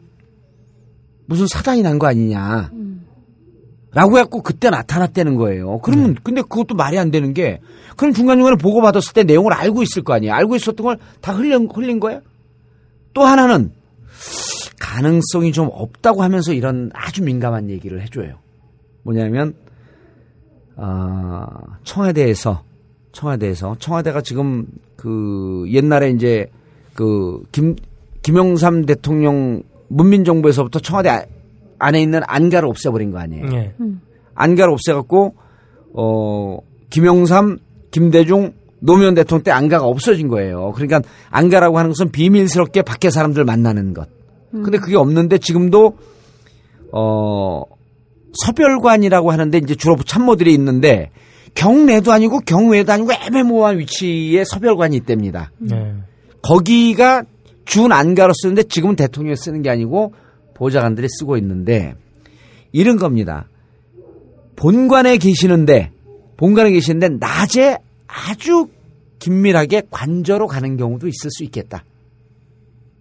무슨 사단이 난 거 아니냐. 라고 해갖고 그때 나타났다는 거예요. 그러면, 근데 그것도 말이 안 되는 게, 그럼 중간중간에 보고받았을 때 내용을 알고 있을 거 아니에요. 알고 있었던 걸 다 흘린, 흘린 거예요? 또 하나는, 가능성이 좀 없다고 하면서 이런 아주 민감한 얘기를 해줘요. 뭐냐면, 아, 청와대에서, 청와대에서, 청와대가 지금 그 옛날에 이제 그 김, 김영삼 대통령 문민정부에서부터 청와대 아- 안에 있는 안가를 없애버린 거 아니에요. 예. 안가를 없애갖고 어 김영삼, 김대중, 노무현 대통령 때 안가가 없어진 거예요. 그러니까 안가라고 하는 것은 비밀스럽게 밖에 사람들 만나는 것. 근데 그게 없는데 지금도 어 서별관이라고 하는데 이제 주로 참모들이 있는데 경내도 아니고 경외도 아니고 애매모호한 위치에 서별관이 있답니다. 네. 거기가 준 안가로 쓰는데 지금은 대통령이 쓰는 게 아니고 보좌관들이 쓰고 있는데 이런 겁니다. 본관에 계시는데 본관에 계시는데 낮에 아주 긴밀하게 관저로 가는 경우도 있을 수 있겠다.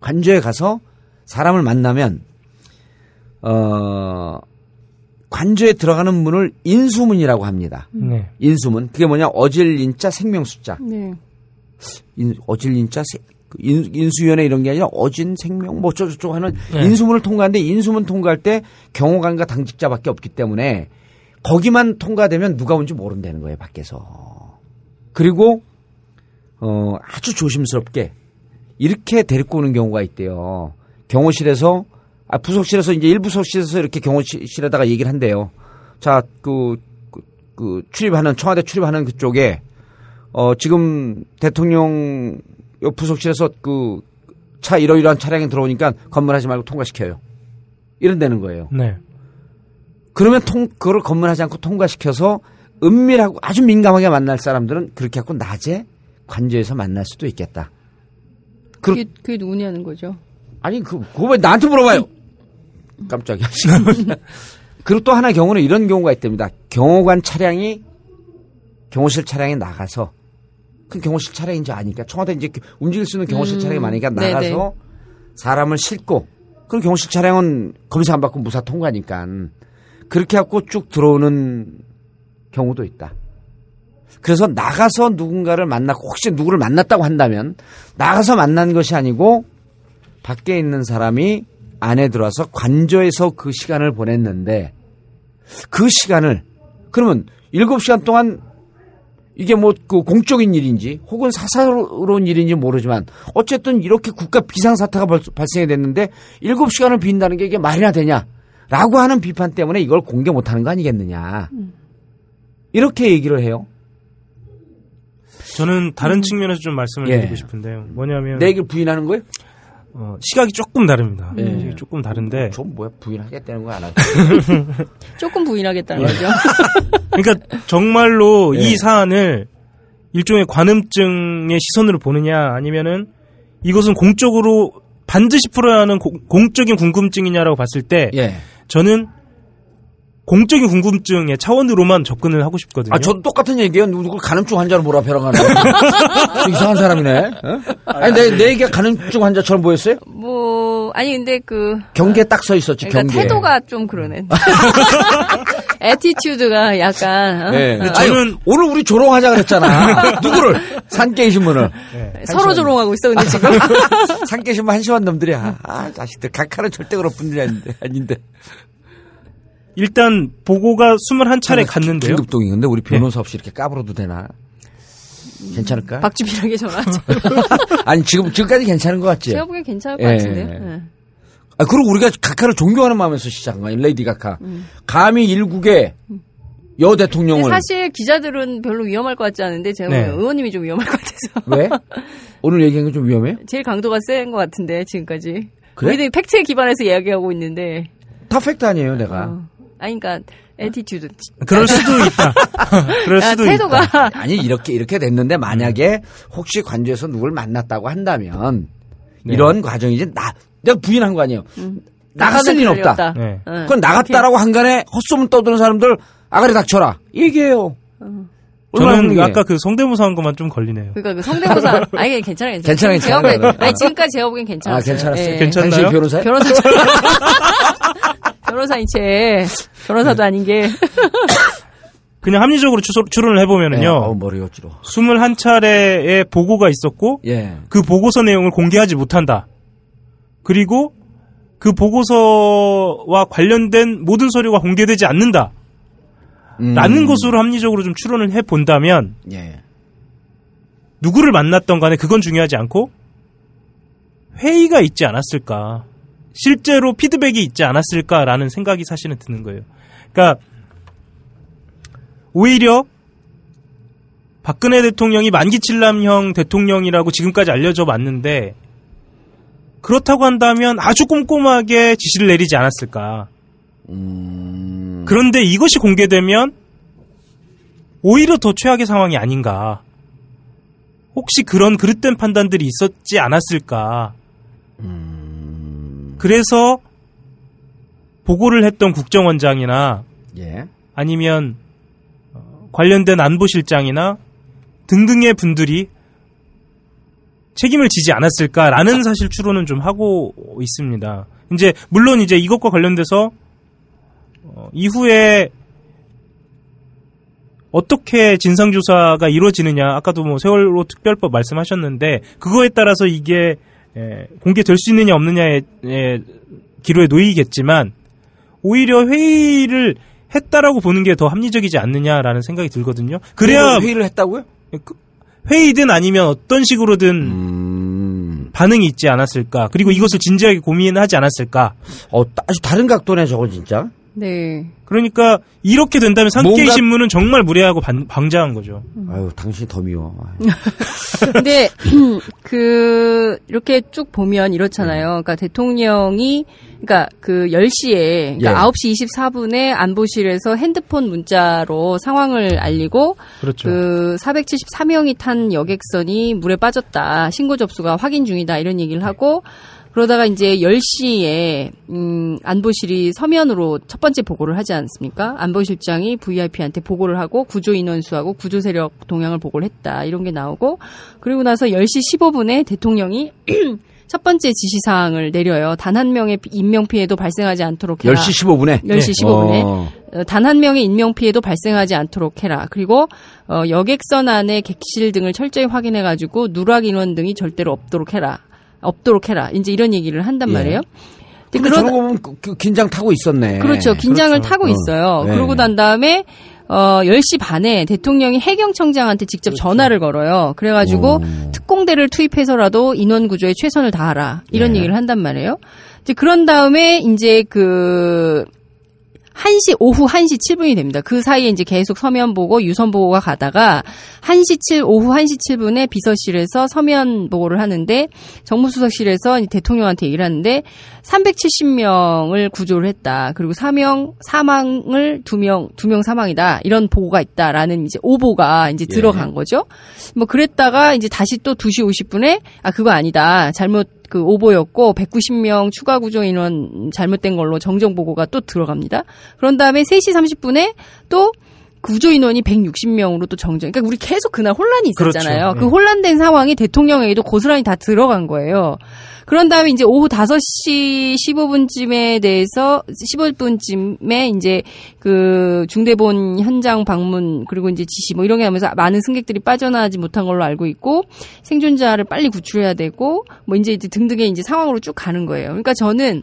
관저에 가서 사람을 만나면 어 관저에 들어가는 문을 인수문이라고 합니다. 네. 인수문 그게 뭐냐 어질 인자 생명 숫자 네. 인, 어질 인자 세- 그 인, 인수위원회 이런 게 아니라 어진 생명 뭐 어쩌고저쩌고 하는 네. 인수문을 통과하는데 인수문 통과할 때 경호관과 당직자밖에 없기 때문에 거기만 통과되면 누가 온지 모른다는 거예요 밖에서. 그리고 어 아주 조심스럽게 이렇게 데리고 오는 경우가 있대요. 경호실에서 아 부속실에서 이제 일부속실에서 이렇게 경호실에다가 얘기를 한대요. 자그 그, 그 출입하는 청와대 출입하는 그쪽에 어, 지금 대통령 요 부속실에서 그 차 이러이러한 차량이 들어오니까 검문하지 말고 통과시켜요. 이런다는 거예요. 네. 그러면 통, 그걸 검문하지 않고 통과시켜서 은밀하고 아주 민감하게 만날 사람들은 그렇게 하고 낮에 관저에서 만날 수도 있겠다. 그- 그게, 그게 누구냐는 거죠. 아니, 그, 그거 왜 나한테 물어봐요? 깜짝이야. 그리고 또 하나 경우는 이런 경우가 있답니다. 경호관 차량이 경호실 차량에 나가서 그 경호실 차량인지 아니까 청와대 이제 움직일 수 있는 경호실 음, 차량이 많으니까. 나가서 사람을 싣고 그럼 경호실 차량은 검사 안 받고 무사 통과니까 그렇게 하고 쭉 들어오는 경우도 있다. 그래서 나가서 누군가를 만나고 혹시 누구를 만났다고 한다면 나가서 만난 것이 아니고 밖에 있는 사람이 안에 들어와서 관저에서 그 시간을 보냈는데 그 시간을 그러면 7시간 동안 이게 뭐 그 공적인 일인지 혹은 사사로운 일인지 모르지만 어쨌든 이렇게 국가 비상사태가 벌- 발생이 됐는데 7시간을 빈다는 게 이게 말이나 되냐 라고 하는 비판 때문에 이걸 공개 못하는 거 아니겠느냐 이렇게 얘기를 해요. 저는 다른 측면에서 좀 말씀을 예. 드리고 싶은데요. 뭐냐면 내 얘기를 부인하는 거예요? 어, 시각이 조금 다릅니다. 예. 시각이 조금 다른데 좀 뭐야 부인하겠다는 거 안 하죠. 조금 부인하겠다는 예. 거죠. 그러니까 정말로 예. 이 사안을 일종의 관음증의 시선으로 보느냐 아니면은 이것은 공적으로 반드시 풀어야 하는 공- 공적인 궁금증이냐라고 봤을 때 예. 저는 공적인 궁금증의 차원으로만 접근을 하고 싶거든요. 아, 저도 똑같은 얘기예요. 누구 가늠증 환자를 뭐라 벼랑하네. 이상한 사람이네. 어? 아니, 내, 내 얘기가 가늠증 환자처럼 보였어요? 뭐, 아니, 근데 그, 경계에 딱 서 있었지, 그러니까 경계. 태도가 좀 그러네. attitude가 약간, 어? 네. 어. 저는- 아니, 오늘 우리 조롱하자 그랬잖아. 누구를? 산케이신문을. 서로 조롱하고 있어, 근데 지금. 산케이신문 한심한 놈들이야. 아, 자식들. 각하는 절대 그런 분들이 아닌데. 아닌데. 일단 보고가 21차례 갔는데요. 긴급동의. 근데 우리 변호사 없이 이렇게 까불어도 되나? 괜찮을까? 박주민에게 전화하자. 아니, 지금, 지금까지 괜찮은 것 같지? 제가 보기엔 괜찮을 것 예. 같은데요. 예. 아, 그리고 우리가 각하를 존경하는 마음에서 시작한 거야, 레이디 각하. 감히 일국의 여 근데 대통령을. 사실 기자들은 별로 위험할 것 같지 않은데 제가 네. 보기엔 의원님이 좀 위험할 것 같아서. 왜? 오늘 얘기한 게 좀 위험해요? 제일 강도가 센 것 같은데 지금까지. 그래? 우리들이 팩트에 기반해서 이야기하고 있는데. 다 팩트 아니에요, 내가. 어. 아니, 그러니까 attitude. 그럴 수도 있다. 그럴 아, 수도 태도가 있다. 아니, 이렇게, 이렇게 됐는데, 만약에 혹시 관저에서 누굴 만났다고 한다면, 네. 이런 과정이지, 나, 내가 부인한 거 아니에요. 나갔을 나가면 리는 그럴 리 없다. 네. 응. 그건 나갔다라고 한간에 헛소문 떠드는 사람들, 아가리 닥쳐라. 얘기해요. 얼마나 저는. 아까 그 성대모사 한 것만 좀 걸리네요. 그러니까 그 성대모사 아니 괜찮아 괜찮아. 괜찮아, 괜찮아. 제가 보기엔. 아니 지금까지 제가 보기엔 괜찮았어요. 아, 괜찮았어요. 예. 괜찮- 괜찮나요? 변호사요? 변호사 변호사인 채 변호사도 아닌 게 그냥 합리적으로 추, 추론 을 해보면은요. 어, 머리 어지러 21차례의 보고가 있었고 예. 그 보고서 내용을 공개하지 못한다. 그리고 그 보고서와 관련된 모든 서류가 공개되지 않는다. 음. 라는 것으로 합리적으로 좀 추론을 해 본다면 예. 누구를 만났던 간에 그건 중요하지 않고 회의가 있지 않았을까. 실제로 피드백이 있지 않았을까라는 생각이 사실은 드는 거예요. 그러니까 오히려 박근혜 대통령이 만기 칠남형 대통령이라고 지금까지 알려져 왔는데 그렇다고 한다면 아주 꼼꼼하게 지시를 내리지 않았을까. 음. 그런데 이것이 공개되면 오히려 더 최악의 상황이 아닌가. 혹시 그런 그릇된 판단들이 있었지 않았을까. 그래서 보고를 했던 국정원장이나 예. 아니면 어, 관련된 안보실장이나 등등의 분들이 책임을 지지 않았을까라는 사실 추론은 좀 하고 있습니다. 이제 물론 이제 이것과 관련돼서 어, 이후에 어떻게 진상조사가 이루어지느냐 아까도 뭐 세월호 특별법 말씀하셨는데 그거에 따라서 이게 에, 공개될 수 있느냐 없느냐의 에, 기로에 놓이겠지만 오히려 회의를 했다라고 보는 게 더 합리적이지 않느냐라는 생각이 들거든요. 그래야 회의를 했다고요? 그 회의든 아니면 어떤 식으로든 음. 반응이 있지 않았을까. 그리고 이것을 진지하게 고민하지 않았을까. 어, 아주 다른 각도네, 저거 진짜. 네. 그러니까 이렇게 된다면 산케이 뭔가- 신문은 정말 무례하고 반- 방자한 거죠. 아유, 당신이 더 미워. 근데 그 이렇게 쭉 보면 이렇잖아요. 그러니까 대통령이 그러니까 그 10시에 그러니까 예. 9시 24분에 안보실에서 핸드폰 문자로 상황을 알리고 그렇죠. 그 474명이 탄 여객선이 물에 빠졌다. 신고 접수가 확인 중이다. 이런 얘기를 하고 그러다가 이제 10시에 음 안보실이 서면으로 첫 번째 보고를 하지 않습니까? 안보실장이 VIP한테 보고를 하고 구조 인원수하고 구조 세력 동향을 보고를 했다. 이런 게 나오고 그리고 나서 10시 15분에 대통령이 첫 번째 지시 사항을 내려요. 단 한 명의 인명 피해도 발생하지 않도록 해라. 10시 15분에? 10시 15분에 어, 단한 명의 인명 피해도 발생하지 않도록 해라. 그리고 어, 여객선 안에 객실 등을 철저히 확인해 가지고 누락 인원 등이 절대로 없도록 해라. 없도록 해라. 이제 이런 얘기를 한단 예. 말이에요. 근데 거 보면 그- 그 긴장 타고 있었네. 그렇죠. 긴장을 그렇죠. 타고 어. 있어요. 네. 그러고 난 다음에 어 10시 반에 대통령이 해경청장한테 직접 전화를 걸어요. 그래가지고 오. 특공대를 투입해서라도 인원 구조에 최선을 다하라. 이런 네. 얘기를 한단 말이에요. 이제 그런 다음에 이제 그 1시, 오후 1시 7분이 됩니다. 그 사이에 이제 계속 서면 보고 유선 보고가 가다가 1시 7, 오후 1시 7분에 비서실에서 서면 보고를 하는데 정무수석실에서 대통령한테 얘기를 하는데 370명을 구조를 했다. 그리고 사명, 사망을 두 명, 두 명 사망이다. 이런 보고가 있다라는 이제 오보가 이제 예. 들어간 거죠. 뭐 그랬다가 이제 다시 또 2시 50분에 아, 그거 아니다. 잘못 그 오보였고 190명 추가 구조 인원 잘못된 걸로 정정 보고가 또 들어갑니다. 그런 다음에 3시 30분에 또 구조 인원이 160명으로 또 정정. 그러니까 우리 계속 그날 혼란이 있었잖아요. 그렇죠. 그 네. 혼란된 상황이 대통령에게도 고스란히 다 들어간 거예요. 그런 다음에 이제 오후 5시 15분쯤에 대해서 15분쯤에 이제 그 중대본 현장 방문 그리고 이제 지시 뭐 이런 게 하면서 많은 승객들이 빠져나가지 못한 걸로 알고 있고 생존자를 빨리 구출해야 되고 뭐 이제 등등의 이제 상황으로 쭉 가는 거예요. 그러니까 저는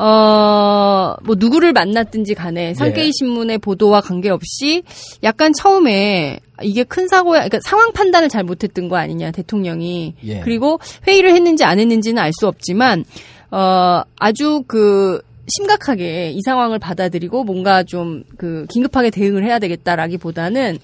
어, 뭐, 누구를 만났든지 간에 상케이 신문의 보도와 관계없이 약간 처음에 이게 큰 사고야, 그러니까 상황 판단을 잘 못했던 거 아니냐, 대통령이. 예. 그리고 회의를 했는지 안 했는지는 알 수 없지만, 어, 아주 그, 심각하게 이 상황을 받아들이고 뭔가 좀 그 긴급하게 대응을 해야 되겠다라기보다는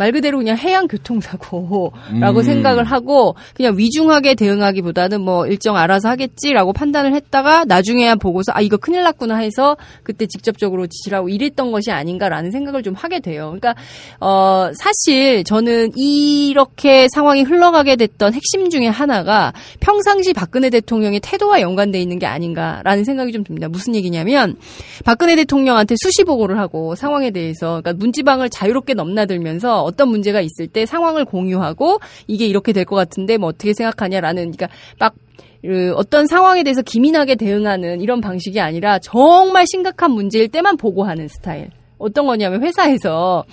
말 그대로 그냥 해양 교통사고라고 음. 생각을 하고 그냥 위중하게 대응하기보다는 뭐 일정 알아서 하겠지라고 판단을 했다가 나중에야 보고서 아 이거 큰일 났구나 해서 그때 직접적으로 지시를 하고 이랬던 것이 아닌가라는 생각을 좀 하게 돼요. 그러니까 어 사실 저는 이렇게 상황이 흘러가게 됐던 핵심 중에 하나가 평상시 박근혜 대통령의 태도와 연관돼 있는 게 아닌가라는 생각이 좀 듭니다. 무슨 얘기냐면 박근혜 대통령한테 수시 보고를 하고 상황에 대해서 그러니까 문지방을 자유롭게 넘나들면서 어떤 문제가 있을 때 상황을 공유하고 이게 이렇게 될 것 같은데 뭐 어떻게 생각하냐라는 그러니까 막 그 어떤 상황에 대해서 기민하게 대응하는 이런 방식이 아니라 정말 심각한 문제일 때만 보고하는 스타일. 어떤 거냐면 회사에서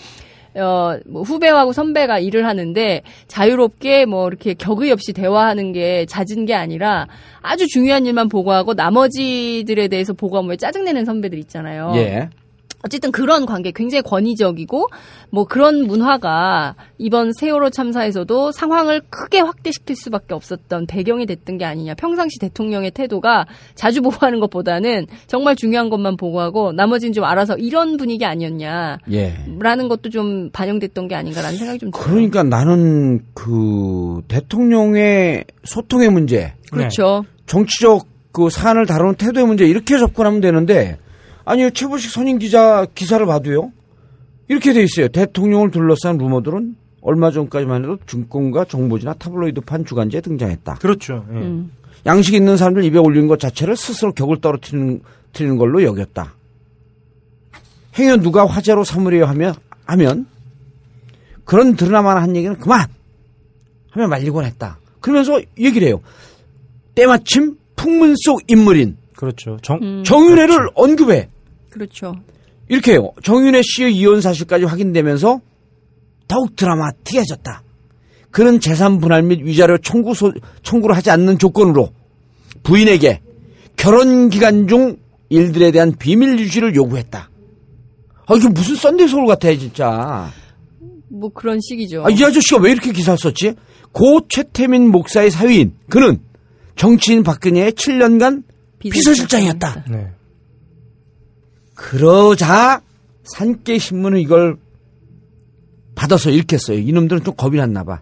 어, 뭐 후배하고 선배가 일을 하는데 자유롭게 뭐 이렇게 격의 없이 대화하는 게 잦은 게 아니라 아주 중요한 일만 보고하고 나머지들에 대해서 보고하면 왜 짜증내는 선배들 있잖아요. 예. 어쨌든 그런 관계 굉장히 권위적이고 뭐 그런 문화가 이번 세월호 참사에서도 상황을 크게 확대시킬 수밖에 없었던 배경이 됐던 게 아니냐. 평상시 대통령의 태도가 자주 보고하는 것보다는 정말 중요한 것만 보고하고 나머지는 좀 알아서 이런 분위기 아니었냐. 예. 라는 것도 좀 반영됐던 게 아닌가라는 생각이 좀 들어요. 그러니까 나는 그 대통령의 소통의 문제, 그렇죠. 정치적 그 사안을 다루는 태도의 문제 이렇게 접근하면 되는데 아니요 최보식 선임 기자 기사를 봐도요 이렇게 돼 있어요. 대통령을 둘러싼 루머들은 얼마 전까지만 해도 증권가 정보지나 타블로이드판 주간지에 등장했다. 그렇죠. 예. 음. 양식 있는 사람들 입에 올리는 것 자체를 스스로 격을 떨어뜨리는 걸로 여겼다. 행여 누가 화제로 삼으려 하면 하면 그런 드라마나 한 얘기는 그만 하면 말리곤 했다. 그러면서 얘기를 해요. 때마침 풍문 속 인물인 그렇죠. 정, 음. 정윤회를 언급해. 그렇죠. 이렇게. 정윤회 씨의 이혼 사실까지 확인되면서 더욱 드라마틱해졌다. 그는 재산 분할 및 위자료 청구 소, 청구를 하지 않는 조건으로 부인에게 결혼 기간 중 일들에 대한 비밀 유지를 요구했다. 아, 이게 무슨 썬데이 서울 같아, 진짜. 뭐 그런 식이죠. 아, 이 아저씨가 왜 이렇게 기사를 썼지? 고 최태민 목사의 사위인 그는 정치인 박근혜의 7년간 비서실장이었다. 네. 그러자 산케 신문은 이걸 받아서 읽겠어요. 이놈들은 좀 겁이 났나 봐.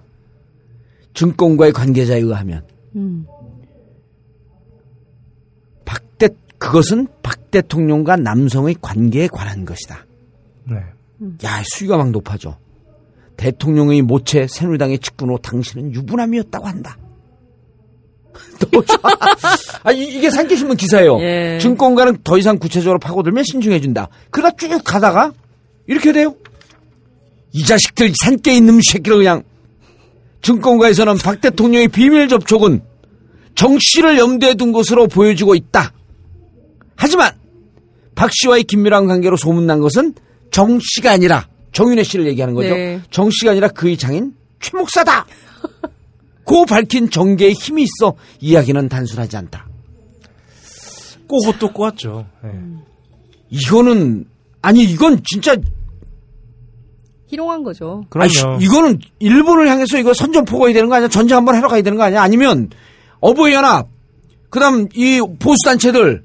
증권과의 관계자에 의하면 음. 박대 그것은 박 대통령과 남성의 관계에 관한 것이다. 네. 야 수위가 막 높아져. 대통령의 모체 새누리당의 직분 후 당신은 유부남이었다고 한다. 너무 좋아. 아, 이- 이게 산케신문 기사예요. 예. 증권가는 더 이상 구체적으로 파고들면 신중해준다. 그러다 쭉 가다가 이렇게 돼요. 이 자식들 산깨 있는 새끼를 그냥 증권가에서는 박 대통령의 비밀 접촉은 정 씨를 염두에 둔 것으로 보여지고 있다. 하지만 박 씨와의 긴밀한 관계로 소문난 것은 정 씨가 아니라 정윤혜 씨를 얘기하는 거죠. 네. 정 씨가 아니라 그의 장인 최 목사다. 고 밝힌 정계에 힘이 있어 이야기는 단순하지 않다. 꼬고 또 꼬았죠. 네. 이거는 아니 이건 진짜 희롱한 거죠. 그럼요. 아이씨, 이거는 일본을 향해서 이거 선전포 가야 되는 거 아니야? 전쟁 한번 하러 가야 되는 거 아니야? 아니면 어버이 연합 그다음 이 보수 단체들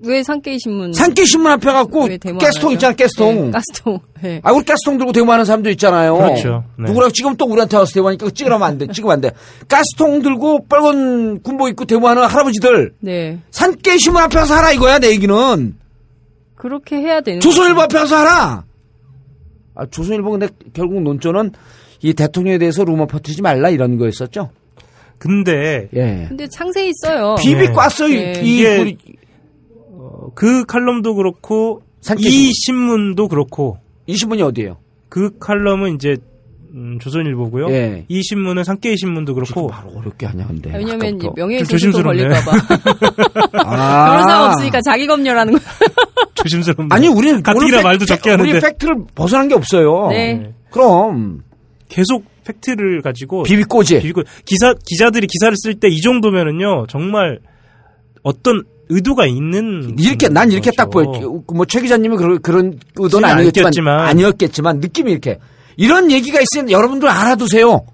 왜 산케이 신문 산케 신문 앞에 갖고 가스통? 있잖아 가스통. 네, 가스통. 네. 아, 우리 가스통 들고 대모하는 사람도 있잖아요. 그렇죠. 네. 누구랑 지금 또 우리한테 와서 대모하니까 찍으면 안 돼. 찍으면 안 돼. 가스통 들고 빨간 군복 입고 대모하는 할아버지들. 네. 산깨 신문 앞에 가서 하라 이거야, 내 얘기는. 그렇게 해야 되는 조선일보 앞에 가서 하라. 아, 조선일보 근데 결국 논조는 이 대통령에 대해서 루머 퍼뜨리지 말라 이런 거였었죠. 근데 예. 근데 상세히 써요. 비비 네. 꽈어 이, 네. 이 이게 우리 어, 그 칼럼도 그렇고 산케 이 신문도 그렇고 이 신문이 어디예요? 그 칼럼은 이제 음, 조선일보고요. 예. 이 신문은 산케이 신문도 그렇고 바로 어렵게 하냐 근데. 왜냐면 이제 아까부터. 명예훼손 좀 조심스럽네. 걸릴까봐. 아. 변호사가 없으니까 자기 검열하는 거. 조심스러운. 아니 우리 가뜩이나 말도 적게 하는데 우리 팩트를 벗어난 게 없어요. 네. 그럼 계속 팩트를 가지고 비비꼬지. 비비고 기사 기자들이 기사를 쓸 때 이 정도면은요 정말 어떤 의도가 있는 이렇게 난 이렇게 거죠. 딱 보여. 뭐최 기자님이 그런 그런 의도는 아니었지만, 아니었겠지만. 아니었겠지만 느낌이 이렇게 이런 얘기가 있으면 여러분들 알아두세요.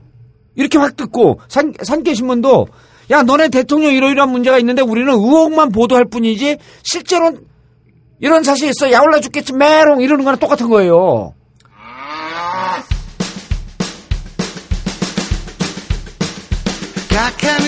이렇게 확 듣고 산 산케 신문도 야 너네 대통령 이러이러한 문제가 있는데 우리는 의혹만 보도할 뿐이지 실제로 이런 사실이 있어 야올라 죽겠지 메롱 이러는 거랑 똑같은 거예요. 각하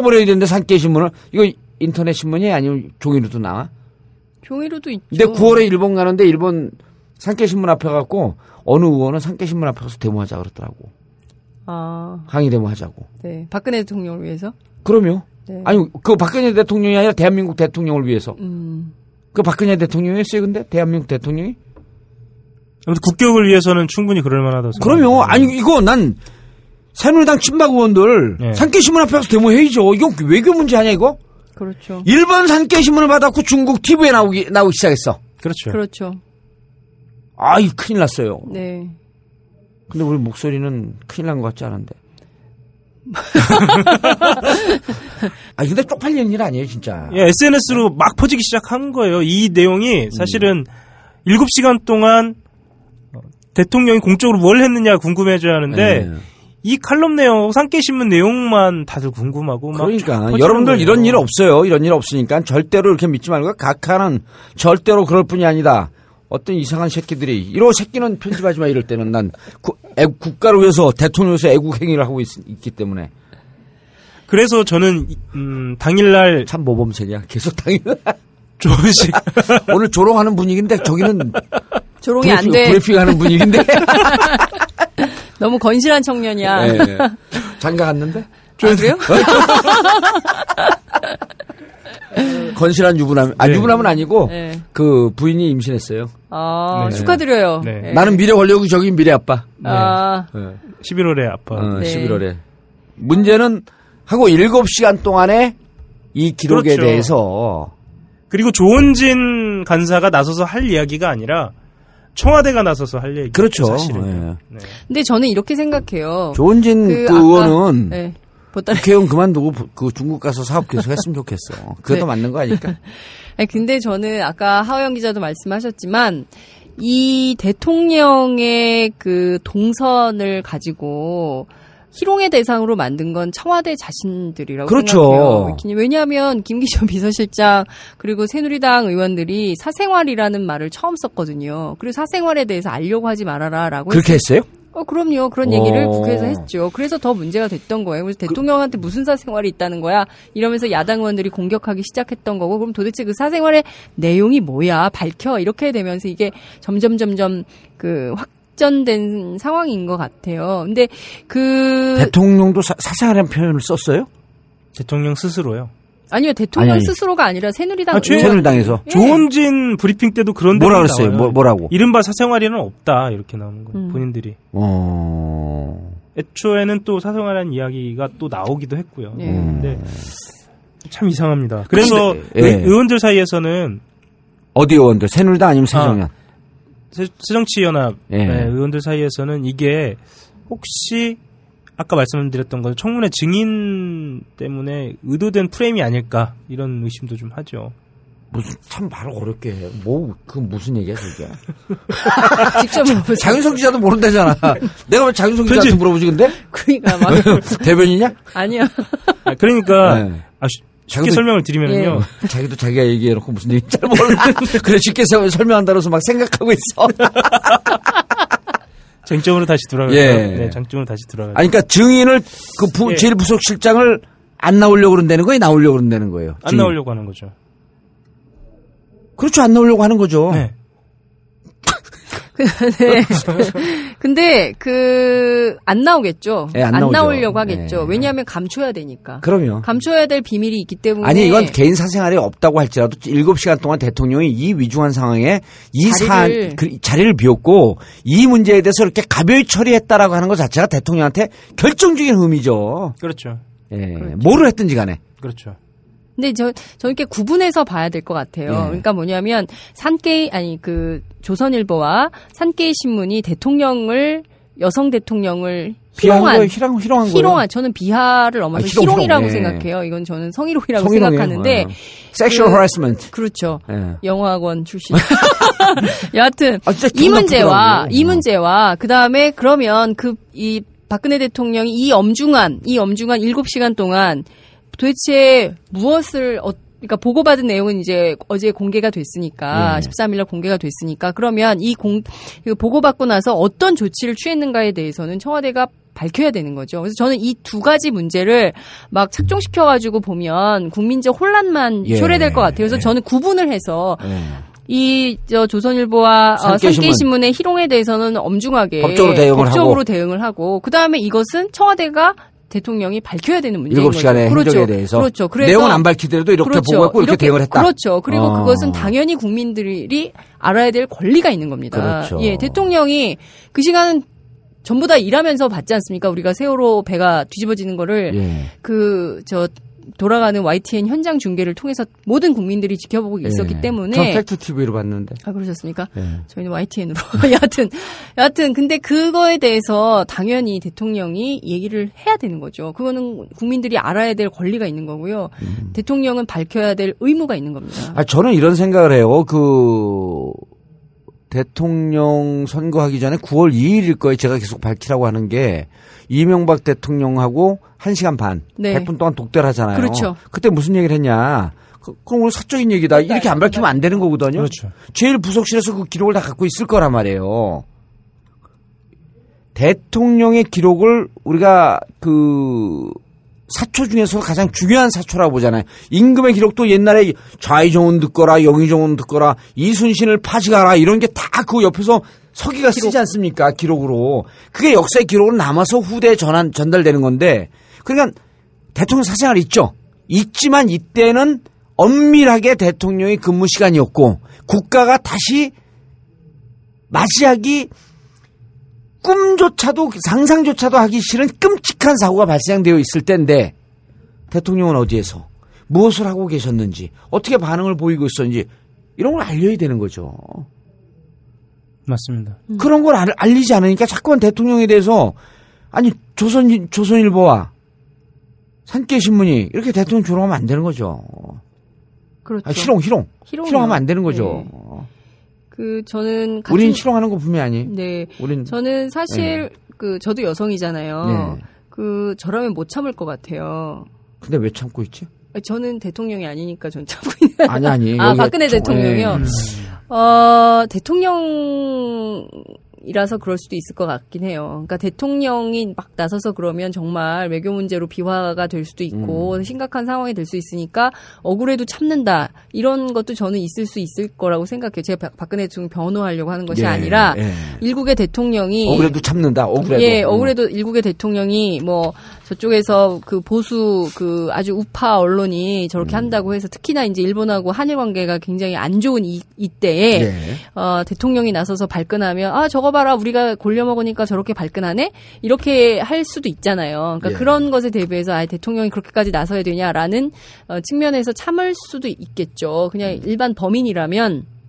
찢어버려야 되는데 산케 신문을 이거 인터넷 신문이 아니면 종이로도 나와? 종이로도 있죠. 근데 9월에 일본 가는데 일본 산케신문 앞에 갖고 어느 의원은 산케신문 앞에 가서 데모하자 그러더라고. 아, 항의 데모하자고. 네. 박근혜 대통령을 위해서. 그럼요. 네. 아니 그 박근혜 대통령이 아니라 대한민국 대통령을 위해서. 음. 그 박근혜 대통령이었어요, 근데 대한민국 대통령이? 아무튼 국격을 위해서는 충분히 그럴 만하다고 그럼요. 생각합니다. 아니 이거 난 새누리당 친박 의원들 네. 산케신문 앞에 가서 데모해야죠. 이건 외교 문제 아니야 이거? 그렇죠. 일본 산케신문을 받았고 중국 TV에 나오기 나오기 시작했어. 그렇죠. 그렇죠. 아이 큰일 났어요. 네. 근데 우리 목소리는 큰일 난 것 같지 않은데. 아 근데 쪽팔리는 일 아니에요 진짜. 예, SNS로 막 퍼지기 시작한 거예요. 이 내용이 사실은 7시간 동안 어, 대통령이 공적으로 뭘 했느냐 궁금해져야 하는데 네. 이 칼럼 내용, 상계신문 내용만 다들 궁금하고 막 그러니까 여러분들 거예요. 이런 일 없어요. 이런 일 없으니까 절대로 이렇게 믿지 말고 각하는 절대로 그럴 뿐이 아니다. 어떤 이상한 새끼들이 이런 새끼는 편집하지 마 이럴 때는 난 구- 애- 국가를 위해서 대통령에서 애국 행위를 하고 있, 기 때문에 그래서 저는 이- 음, 당일날 참 모범생이야. 계속 당일 조식 오늘 조롱하는 분위기인데 저기는 조롱이 안 브리핑, 돼. 브리핑하는 분위기인데 너무 건실한 청년이야. 예, 예. 장가 갔는데 아, 그래요? 건실한 유부남 아 네. 유부남은 아니고 네. 그 부인이 임신했어요. 아, 네. 축하드려요. 네. 네. 나는 미래 권력이 저기 미래 아빠. 아, 예. 11월에 아빠. 어, 네. 11월에. 문제는 하고 7시간 동안에 이 기록에 그렇죠. 대해서 그리고 조원진 간사가 나서서 할 이야기가 아니라 청와대가 나서서 할 얘기. 그렇죠. 사실은. 예. 네. 근데 저는 이렇게 생각해요. 조은진 그, 그 의원은 네. 보따리. 국회의원 그만두고 그 중국 가서 사업 계속 했으면 좋겠어. 더 네. 맞는 거 아닐까? 아니, 근데 저는 아까 하호영 기자도 말씀하셨지만 이 대통령의 그 동선을 가지고 희롱의 대상으로 만든 건 청와대 자신들이라고 그렇죠. 생각해요. 왜냐하면 김기현 비서실장 그리고 새누리당 의원들이 사생활이라는 말을 처음 썼거든요. 그리고 사생활에 대해서 알려고 하지 말아라라고 그렇게 했어요? 어, 그럼요. 그런 얘기를 어. 국회에서 했죠. 그래서 더 문제가 됐던 거예요. 그래서 대통령한테 무슨 사생활이 있다는 거야? 이러면서 야당 의원들이 공격하기 시작했던 거고, 그럼 도대체 그 사생활의 내용이 뭐야? 밝혀. 이렇게 되면서 이게 점점, 점점 그 확 전된 상황인 것 같아요. 근데 그, 대통령도 사, 사생활이라는 표현을 썼어요? 대통령 스스로요. 아니요. 대통령 아니, 아니. 스스로가 아니라 새누리당 아. 새누리당에서. 예. 조원진 브리핑 때도 그런 뭐라 그랬어요? 나와요. 뭐, 뭐라고? 이른바 사생활에는 없다 이렇게 나오는 거예요. 음. 본인들이. 어. 애초에는 또 사생활이라는 이야기가 또 나오기도 했고요. 예. 근데 참 이상합니다. 그래서 근데, 예. 의- 의원들 사이에서는 어디 의원들? 새누리당 아니면 새정연? 새- 새정치연합 예. 네, 의원들 사이에서는 이게 혹시 아까 말씀드렸던 건 청문회 증인 때문에 의도된 프레임이 아닐까 이런 의심도 좀 하죠. 무슨 참 말을 어렵게 해. 뭐그 무슨 얘기야 그게? 직접 물어보세요. 장윤성 기자도 모른다잖아. 내가 왜 장윤성 기자한테 물어보지 근데? 그러니까 막, 대변이냐? 아니요. 아, 그러니까 네. 아, 쉬- 쉽게 자기도- 설명을 드리면요. 자기도 자기가 얘기해놓고 무슨 얘기인지 잘 모르는데 그래 쉽게 서- 설명한다면서 막 생각하고 있어. 쟁점으로 다시 돌아가요. 예. 네, 장점으로 다시 돌아가요. 아니 그러니까 증인을 그 부, 예. 제일 부속 실장을 안 나오려고 그런다는 거예요? 나오려고 그런다는 거예요? 안 증인. 나오려고 하는 거죠. 그렇죠. 안 나오려고 하는 거죠. 네. 네. 근데 그 안 나오겠죠. 예, 안 나오죠. 나오려고 하겠죠. 예. 왜냐하면 감춰야 되니까. 그럼요. 감춰야 될 비밀이 있기 때문에 아니 이건 개인 사생활이 없다고 할지라도 7시간 동안 대통령이 이 위중한 상황에 이 자리를- 사안 그 자리를 비웠고 이 문제에 대해서 이렇게 가벼이 처리했다라고 하는 것 자체가 대통령한테 결정적인 의미죠. 그렇죠. 예. 뭐를 했든지 간에. 그렇죠. 근데 저 저는 이렇게 구분해서 봐야 될 것 같아요. 예. 그러니까 뭐냐면 산케이 아니 그 조선일보와 산케이 신문이 대통령을 여성 대통령을 희롱한 거예요. 희롱 희롱한 거예요. 희롱한 저는 비하를 넘어서 아, 희롱, 희롱이라고 희롱. 예. 생각해요. 이건 저는 성희롱이라고 성희롱이에요. 생각하는데 어. sexual 그- harassment. 그렇죠. 예. 영화학원 출신. 여하튼 아, 이 문제와. 이 문제와 그다음에 그러면 그 이 박근혜 대통령이 이 엄중한 이 엄중한 7시간 동안 도대체 무엇을 어, 그러니까 보고받은 내용은 이제 어제 공개가 됐으니까 예. 13일날 공개가 됐으니까 그러면 이 공, 그 보고받고 나서 어떤 조치를 취했는가에 대해서는 청와대가 밝혀야 되는 거죠. 그래서 저는 이 두 가지 문제를 막 착종시켜 가지고 보면 국민적 혼란만 예. 초래될 것 같아요. 그래서 예. 저는 구분을 해서 예. 이저 조선일보와 어, 산케신문. 산케 신문의 희롱에 대해서는 엄중하게 법적으로 대응을 법적으로 하고. 대응을 하고 그 다음에 이것은 청와대가 대통령이 밝혀야 되는 문제인 일곱 거죠. 시간의 그렇죠. 대해서 그렇죠. 그래서 내용은 안 밝히더라도 이렇게 그렇죠. 보고했고 이렇게, 대응을 했다. 그렇죠. 그리고 어. 그것은 당연히 국민들이 알아야 될 권리가 있는 겁니다. 그렇죠. 예, 대통령이 그 시간은 전부 다 일하면서 받지 않습니까? 우리가 세월호 배가 뒤집어지는 거를 예. 그저 돌아가는 YTN 현장 중계를 통해서 모든 국민들이 지켜보고 있었기 예. 때문에 전 팩트 TV로 봤는데. 아 그러셨습니까? 예. 저희는 YTN으로 여하튼 여하튼 근데 그거에 대해서 당연히 대통령이 얘기를 해야 되는 거죠. 그거는 국민들이 알아야 될 권리가 있는 거고요. 음. 대통령은 밝혀야 될 의무가 있는 겁니다. 아, 저는 이런 생각을 해요. 그, 대통령 선거하기 전에 9월 2일일 거예요. 제가 계속 밝히라고 하는 게, 이명박 대통령하고 1시간 반, 네. 100분 동안 독대를 하잖아요. 그렇죠. 그때 무슨 얘기를 했냐. 그, 그럼 우리 사적인 얘기다. 이렇게 안 밝히면 안 되는 거거든요. 그렇죠. 제일 부속실에서 그 기록을 다 갖고 있을 거란 말이에요. 대통령의 기록을 우리가 그 사초 중에서 가장 중요한 사초라고 보잖아요. 임금의 기록도 옛날에 좌이정원 듣거라, 영의정원 듣거라, 이순신을 파직하라 이런 게 다 그 옆에서 서기가 쓰지 않습니까? 기록으로. 그게 역사의 기록으로 남아서 후대에 전환, 전달되는 건데, 그러니까 대통령 사생활 있죠. 있지만 이때는 엄밀하게 대통령의 근무 시간이었고, 국가가 다시 맞이하기 꿈조차도 상상조차도 하기 싫은 끔찍한 사고가 발생되어 있을 때인데 대통령은 어디에서 무엇을 하고 계셨는지 어떻게 반응을 보이고 있었는지 이런 걸 알려야 되는 거죠. 맞습니다. 그런 걸 알, 알리지 않으니까 자꾸만 대통령에 대해서 아니 조선 조선일보와 산케신문이 이렇게 대통령 조롱하면 안 되는 거죠. 그렇죠. 아, 희롱 희롱 희롱이요. 희롱하면 안 되는 거죠. 네. 그 저는 같은 우린 희롱하는 거 분명히 아니. 네. 우린 저는 사실 그 저도 여성이잖아요. 네. 그 저라면 못 참을 것 같아요. 근데 왜 참고 있지? 저는 대통령이 아니니까 전 참고 있는. 아니 아니. 아 박근혜 청- 대통령이요. 예. 어 대통령이라서 그럴 수도 있을 것 같긴 해요. 그러니까 대통령이 막 나서서 그러면 정말 외교 문제로 비화가 될 수도 있고 음. 심각한 상황이 될 수 있으니까 억울해도 참는다 이런 것도 저는 있을 수 있을 거라고 생각해요. 제가 박- 박근혜 대통령 변호하려고 하는 것이 예, 아니라 예. 일국의 대통령이 억울해도 참는다. 억울해도. 예, 음. 억울해도 일국의 대통령이 뭐 저쪽에서 그 보수 그 아주 우파 언론이 음. 저렇게 한다고 해서 특히나 이제 일본하고 한일 관계가 굉장히 안 좋은 이, 이때에 예. 어, 대통령이 나서서 발끈하면 아 저거 봐라 우리가 골려 먹으니까 저렇게 발끈하네 이렇게 할 수도 있잖아요. 그러니까 예. 그런 것에 대비해서 아 대통령이 그렇게까지 나서야 되냐라는 어, 측면에서 참을 수도 있겠죠. 그냥 음. 일반 범인이라면.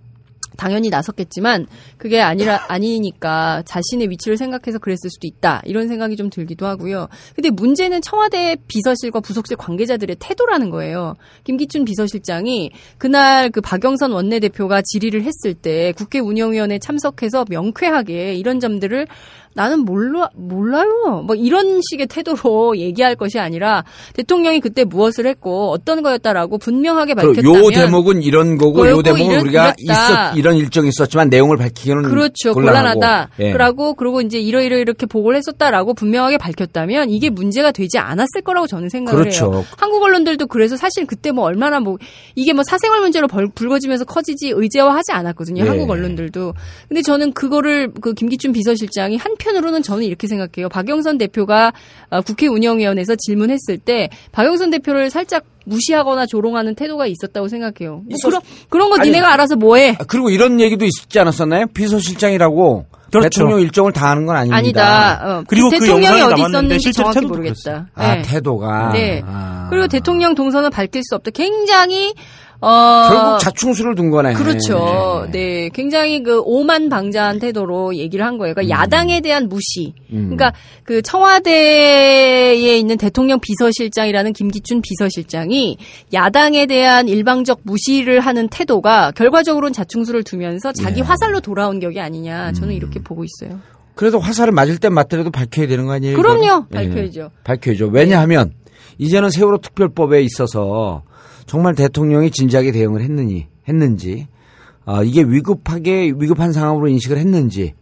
당연히 나섰겠지만 그게 아니라 아니니까 자신의 위치를 생각해서 그랬을 수도 있다 이런 생각이 좀 들기도 하고요. 근데 문제는 청와대 비서실과 부속실 관계자들의 태도라는 거예요. 김기춘 비서실장이 그날 그 박영선 원내대표가 질의를 했을 때 국회 운영위원회 참석해서 명쾌하게 이런 점들을 나는 몰라 몰라요. 뭐 이런 식의 태도로 얘기할 것이 아니라 대통령이 그때 무엇을 했고 어떤 거였다라고 분명하게 밝혔다면 요 대목은 이런 거고 요 대목은 우리가. 있었 이런 일정이 있었지만 내용을 밝히기는 그렇죠. 곤란하고. 곤란하다. 예. 그러고 그리고 이제 이러이러 이렇게 보고를 했었다라고 분명하게 밝혔다면 이게 문제가 되지 않았을 거라고 저는 생각을 그렇죠. 해요. 한국 언론들도 그래서 사실 그때 뭐 얼마나 뭐 이게 뭐 사생활 문제로 벌, 불거지면서 커지지 의제화하지 않았거든요. 예. 한국 언론들도. 근데 저는 그거를 그 김기춘 비서실장이 한 편으로는 저는 이렇게 생각해요. 박영선 대표가 어, 국회 운영위원회에서 질문했을 때 박영선 대표를 살짝 무시하거나 조롱하는 태도가 있었다고 생각해요. 뭐 있었- 그런 그런 거 아니, 니네가 알아서 뭐해? 아, 그리고 이런 얘기도 있지 않았었나요? 비서실장이라고 그렇죠. 대통령 일정을 다 하는 건 아닙니다. 아니다. 어, 그리고 그 대통령이 영상이 어디 있었는지 정확히 태도도 모르겠다. 아 네. 태도가. 네. 아. 그리고 대통령 동선을 밝힐 수 없다. 굉장히 어 결국 자충수를 둔 거네. 그렇죠. 네. 굉장히 그 오만 방자한 태도로 얘기를 한 거예요. 그러니까 야당에 대한 무시. 음. 그러니까 그 청와대에 있는 대통령 비서실장이라는 김기춘 비서실장이 야당에 대한 일방적 무시를 하는 태도가 결과적으로는 자충수를 두면서 자기 예. 화살로 돌아온 격이 아니냐. 음. 저는 이렇게 보고 있어요. 그래도 화살을 맞을 땐 맞더라도 밝혀야 되는 거 아니에요? 그럼요. 이거는? 예. 밝혀야죠. 밝혀야죠. 왜냐하면 이제는 세월호 특별법에 있어서 정말 대통령이 진지하게 대응을 했느니 했는지 아, 이게 위급하게 위급한 상황으로 인식을 했는지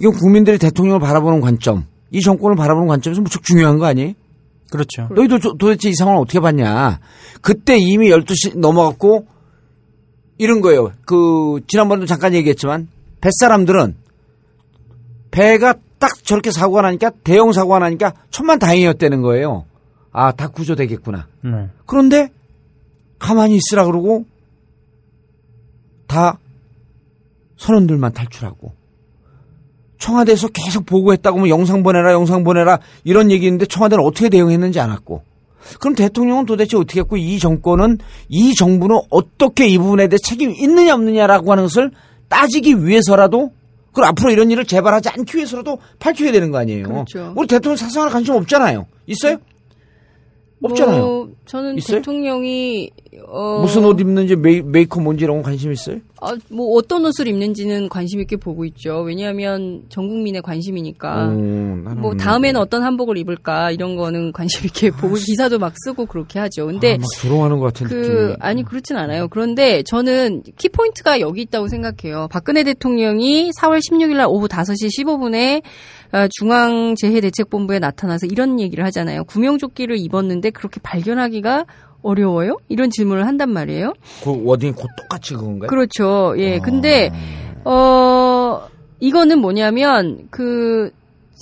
이건 국민들이 대통령을 바라보는 관점 이 정권을 바라보는 관점에서 무척 중요한 거 아니에요? 그렇죠. 너희도 도- 도대체 이 상황을 어떻게 봤냐? 그때 이미 12시 넘어갔고 이런 거예요. 그 지난번에도 잠깐 얘기했지만 뱃사람들은 배가 딱 저렇게 사고가 나니까 대형 사고가 나니까 천만 다행이었다는 거예요. 아, 다 구조되겠구나. 네. 그런데 가만히 있으라 그러고 다 선원들만 탈출하고 청와대에서 계속 보고했다고 뭐 영상 보내라 영상 보내라 이런 얘기인데 청와대는 어떻게 대응했는지 않았고 그럼 대통령은 도대체 어떻게 했고 이 정권은 이 정부는 어떻게 이 부분에 대해 책임이 있느냐 없느냐라고 하는 것을 따지기 위해서라도 그리고 앞으로 이런 일을 재발하지 않기 위해서라도 밝혀야 되는 거 아니에요. 그렇죠. 우리 대통령 사생활 관심 없잖아요. 있어요? 없잖아요. 뭐, 저는 있어요? 대통령이 어, 무슨 옷 입는지 메이, 메이크업 뭔지 이런 거 관심 있어요? 아, 뭐 어떤 옷을 입는지는 관심 있게 보고 있죠. 왜냐하면 전 국민의 관심이니까. 음, 뭐. 다음에는 어떤 한복을 입을까 이런 거는 관심 있게 보고 기사도 막 쓰고 그렇게 하죠. 근데 아, 막 조롱하는 것 같은 그 느낌이. 아니 그렇진 않아요. 그런데 저는 키 포인트가 여기 있다고 생각해요. 박근혜 대통령이 4월 16일 날 오후 5시 15분에 어, 중앙재해대책본부에 나타나서 이런 얘기를 하잖아요. 구명조끼를 입었는데 그렇게 발견하기가 어려워요? 이런 질문을 한단 말이에요. 그 워딩이 곧 똑같이 그건가요? 그렇죠. 예. 아. 근데 어 이거는 뭐냐면 그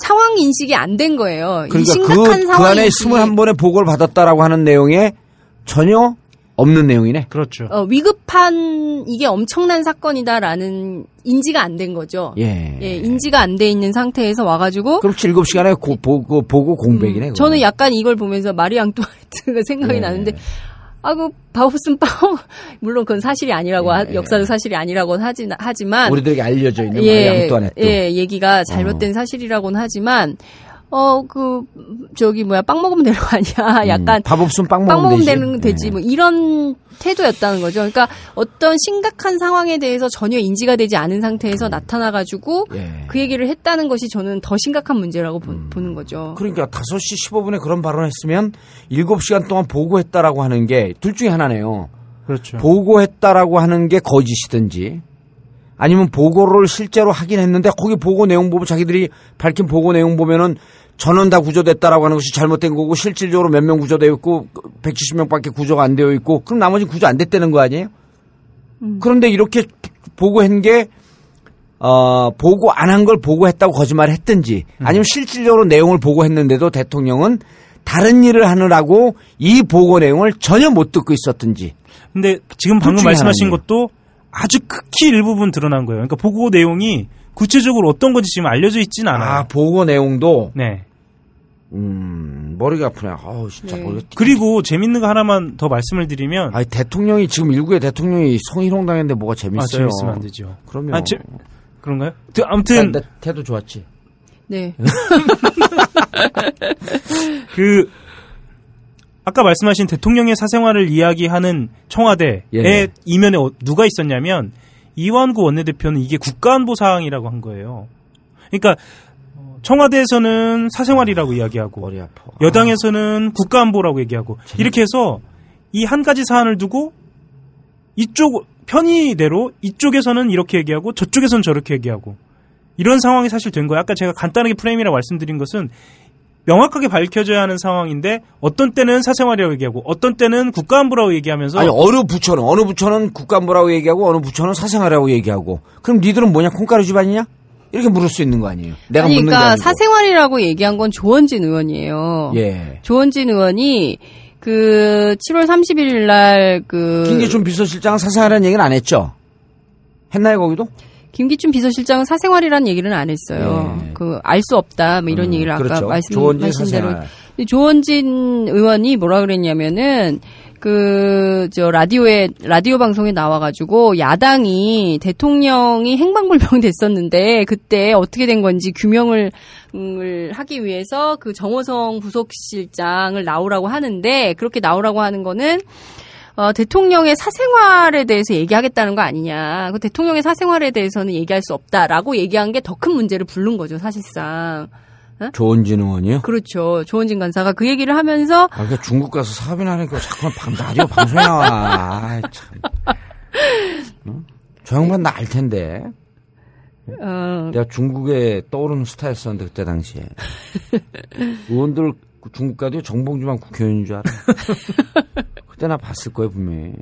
상황 인식이 안 된 거예요. 이 그러니까 심각한 그, 그 상황 안에 인식이 21번의 보고를 받았다라고 하는 내용에 전혀 없는 내용이네. 그렇죠. 어, 위급한 이게 엄청난 사건이다라는 인지가 안 된 거죠. 예. 예, 인지가 안 돼 있는 상태에서 와가지고 그럼 7 시간에 고, 보고, 보고 공백이네. 음. 저는 약간 이걸 보면서 마리 앙뚜아네트가 생각이 예. 나는데 아그 바우슨 파워 물론 그건 사실이 아니라고 하- 예. 역사도 사실이 아니라고 하지 하지만 우리들에게 알려져 있는 예, 마리 앙뚜아네트. 예, 얘기가 잘못된 사실이라고는 하지만 어 그 저기 뭐야 빵 먹으면 되는 거 아니야? 약간 음, 밥 없으면 빵빵 먹으면 먹으면 되지. 예. 뭐 이런 태도였다는 거죠. 그러니까 어떤 심각한 상황에 대해서 전혀 인지가 되지 않은 상태에서 나타나가지고 예. 그 얘기를 했다는 것이 저는 더 심각한 문제라고 보, 는 거죠. 그러니까 5시 15분에 그런 발언을 했으면 7시간 동안 보고했다라고 하는 게 둘 중에 하나네요. 그렇죠. 보고했다라고 하는 게 거짓이든지 아니면 보고를 실제로 하긴 했는데 거기 보고 내용 보면 자기들이 밝힌 보고 내용 보면은 전원 다 구조됐다라고 하는 것이 잘못된 거고 실질적으로 몇 명 구조되어 있고 170명밖에 구조가 안 되어 있고 그럼 나머지 구조 안 됐다는 거 아니에요? 그런데 이렇게 보고한 게 어, 보고 안 한 걸 보고했다고 거짓말을 했든지 아니면 실질적으로 내용을 보고했는데도 대통령은 다른 일을 하느라고 이 보고 내용을 전혀 못 듣고 있었든지 근데 지금 둘 방금 말씀하신. 것도 아주 극히 일부분 드러난 거예요. 그러니까 보고 내용이 구체적으로 어떤 건지 지금 알려져 있진 않아요. 아, 보고 내용도 네. 음, 머리가 아프네. 아우, 진짜 네. 머리가 그리고 재밌는 거 하나만 더 말씀을 드리면 아니, 대통령이 지금 일국의 대통령이 성희롱 당했는데 뭐가 아, 재밌어요? 재밌으면 안 되죠. 그럼요. 아, 재- 그런가요? 그, 아무튼 나, 나 태도 좋았지. 네. 그 아까 말씀하신 대통령의 사생활을 이야기하는 청와대의 예. 이면에 어- 누가 있었냐면 이완구 원내대표는 이게 국가안보 사항이라고 한 거예요. 그러니까 어, 청와대에서는 사생활이라고 이야기하고 아파. 여당에서는 국가안보라고 얘기하고 이렇게 해서 이 한 가지 사안을 두고 이쪽 편의대로 이쪽에서는 이렇게 얘기하고 저쪽에서는 저렇게 얘기하고 이런 상황이 사실 된 거예요. 아까 제가 간단하게 프레임이라고 말씀드린 것은 명확하게 밝혀져야 하는 상황인데 어떤 때는 사생활이라고 얘기하고 어떤 때는 국가안보라고 얘기하면서 아니, 어느 부처는, 어느 부처는 국간부라고 얘기하고 어느 부처는 사생활이라고 얘기하고 그럼 니들은 뭐냐? 콩가루 집안이냐? 이렇게 물을 수 있는 거 아니에요? 내가 아니 그러니까. 사생활이라고 얘기한 건 조원진 의원이에요. 예. 조원진 의원이 그 7월 31일 날그 김기춘 비서실장은 사생활이라는 얘기는 안 했죠? 했나요, 거기도? 김기춘 비서실장은 사생활이라는 얘기는 안 했어요. 예. 그알 수 없다 뭐 이런 음, 얘기를 아까 그렇죠. 말씀하신 대로 조원진 의원이 뭐라 그랬냐면은 그 저 라디오에 라디오 방송에 나와가지고 야당이 대통령이 행방불명 됐었는데 그때 어떻게 된 건지 규명을 을 하기 위해서 그 정호성 부속실장을 나오라고 하는데 그렇게 나오라고 하는 거는 어, 대통령의 사생활에 대해서 얘기하겠다는 거 아니냐. 그 대통령의 사생활에 대해서는 얘기할 수 없다라고 얘기한 게 더 큰 문제를 부른 거죠, 사실상. 조원진 의원이요? 그렇죠. 조원진 간사가 그 얘기를 하면서 아, 그러니까 중국 가서 사업이나 하니까 자꾸만 방, 라디오 방송에 나와. 아이, 참. 응? 저 양반 나 알 텐데. 어, 내가 중국에 떠오르는 스타였었는데 그때 당시에 의원들 중국 가도 정봉주만 국회의원인 줄 알아. 그때 나 봤을 거예요 분명히.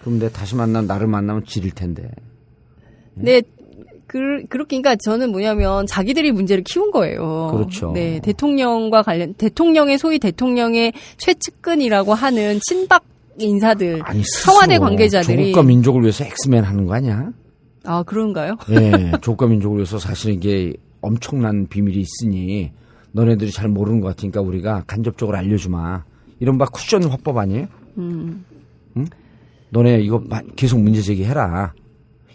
그럼 내가 다시 만나 나를 만나면 지릴 텐데. 네. 그, 그렇게, 그러니까 저는 뭐냐면 자기들이 문제를 키운 거예요. 그렇죠. 네. 대통령과 관련, 대통령의 소위 대통령의 최측근이라고 하는 친박 인사들, 아니 청와대 관계자들이. 조국과 민족을 위해서 엑스맨 하는 거 아니야? 아, 그런가요? 예, 조국과 민족을 위해서 사실은 이게 엄청난 비밀이 있으니 너네들이 잘 모르는 것 같으니까 우리가 간접적으로 알려주마. 이른바 쿠션 화법 아니에요? 음. 응? 너네 이거 마- 계속 문제 제기해라.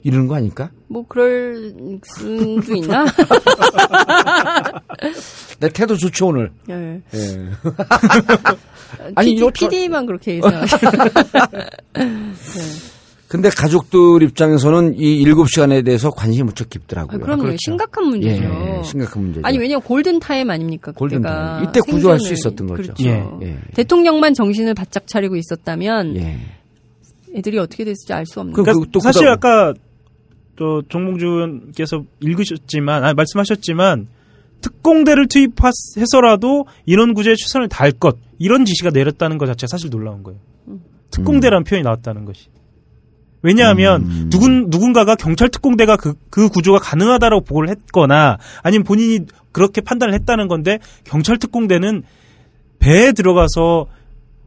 이러는 거 아닐까? 뭐, 그럴 수도 있나? 내 태도 좋죠 오늘. 예. 예. 아니, PD, 이거 저- PD만 그렇게 예상하죠. 근데 가족들 입장에서는 이 일곱 시간에 대해서 관심이 무척 깊더라고요. 아, 그럼요. 그렇죠. 심각한 문제죠. 예, 심각한 문제죠. 아니 왜냐면 골든 타임 아닙니까? 골든 그때가 타임. 이때 구조할 수 있었던 거죠. 그렇죠. 예. 예. 대통령만 정신을 바짝 차리고 있었다면 예. 애들이 어떻게 됐을지 알 수 없는. 그- 그러니까 또 사실 아까 또 의원께서 읽으셨지만 아 말씀하셨지만 특공대를 투입해서라도 인원 구제에 최선을 다할 것 이런 지시가 내렸다는 것 자체가 사실 놀라운 거예요. 특공대라는 표현이 나왔다는 것이. 왜냐하면 음. 누군 누군가가 경찰 특공대가 그, 그 구조가 가능하다라고 보고를 했거나 아니면 본인이 그렇게 판단을 했다는 건데 경찰 특공대는 배에 들어가서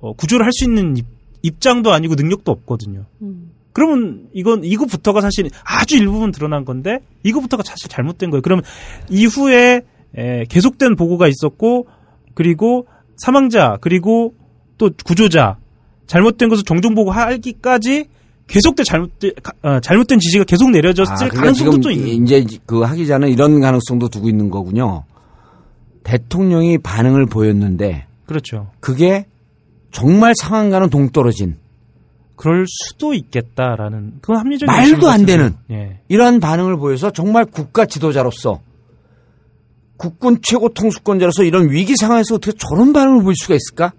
어, 구조를 할 수 있는 입, 입장도 아니고 능력도 없거든요. 음. 그러면 이건 이거부터가 사실 아주 일부분 드러난 건데 이거부터가 사실 잘못된 거예요. 그러면 이후에 에, 계속된 보고가 있었고 그리고 사망자 그리고 또 구조자 잘못된 것을 정정 보고 하기까지 계속된 잘못된 가- 어, 잘못된 지시가 계속 내려졌을 아, 그러니까 가능성도 또 있는. 이제 그 하기 전에 이런 가능성도 두고 있는 거군요. 대통령이 반응을 보였는데 그렇죠. 그게 정말 상황과는 동떨어진 그럴 수도 있겠다라는 그건 합리적인 말도 안. 되는 예. 이러한 반응을 보여서 정말 국가 지도자로서 국군 최고 통수권자로서 이런 위기 상황에서 어떻게 저런 반응을 보일 수가 있을까?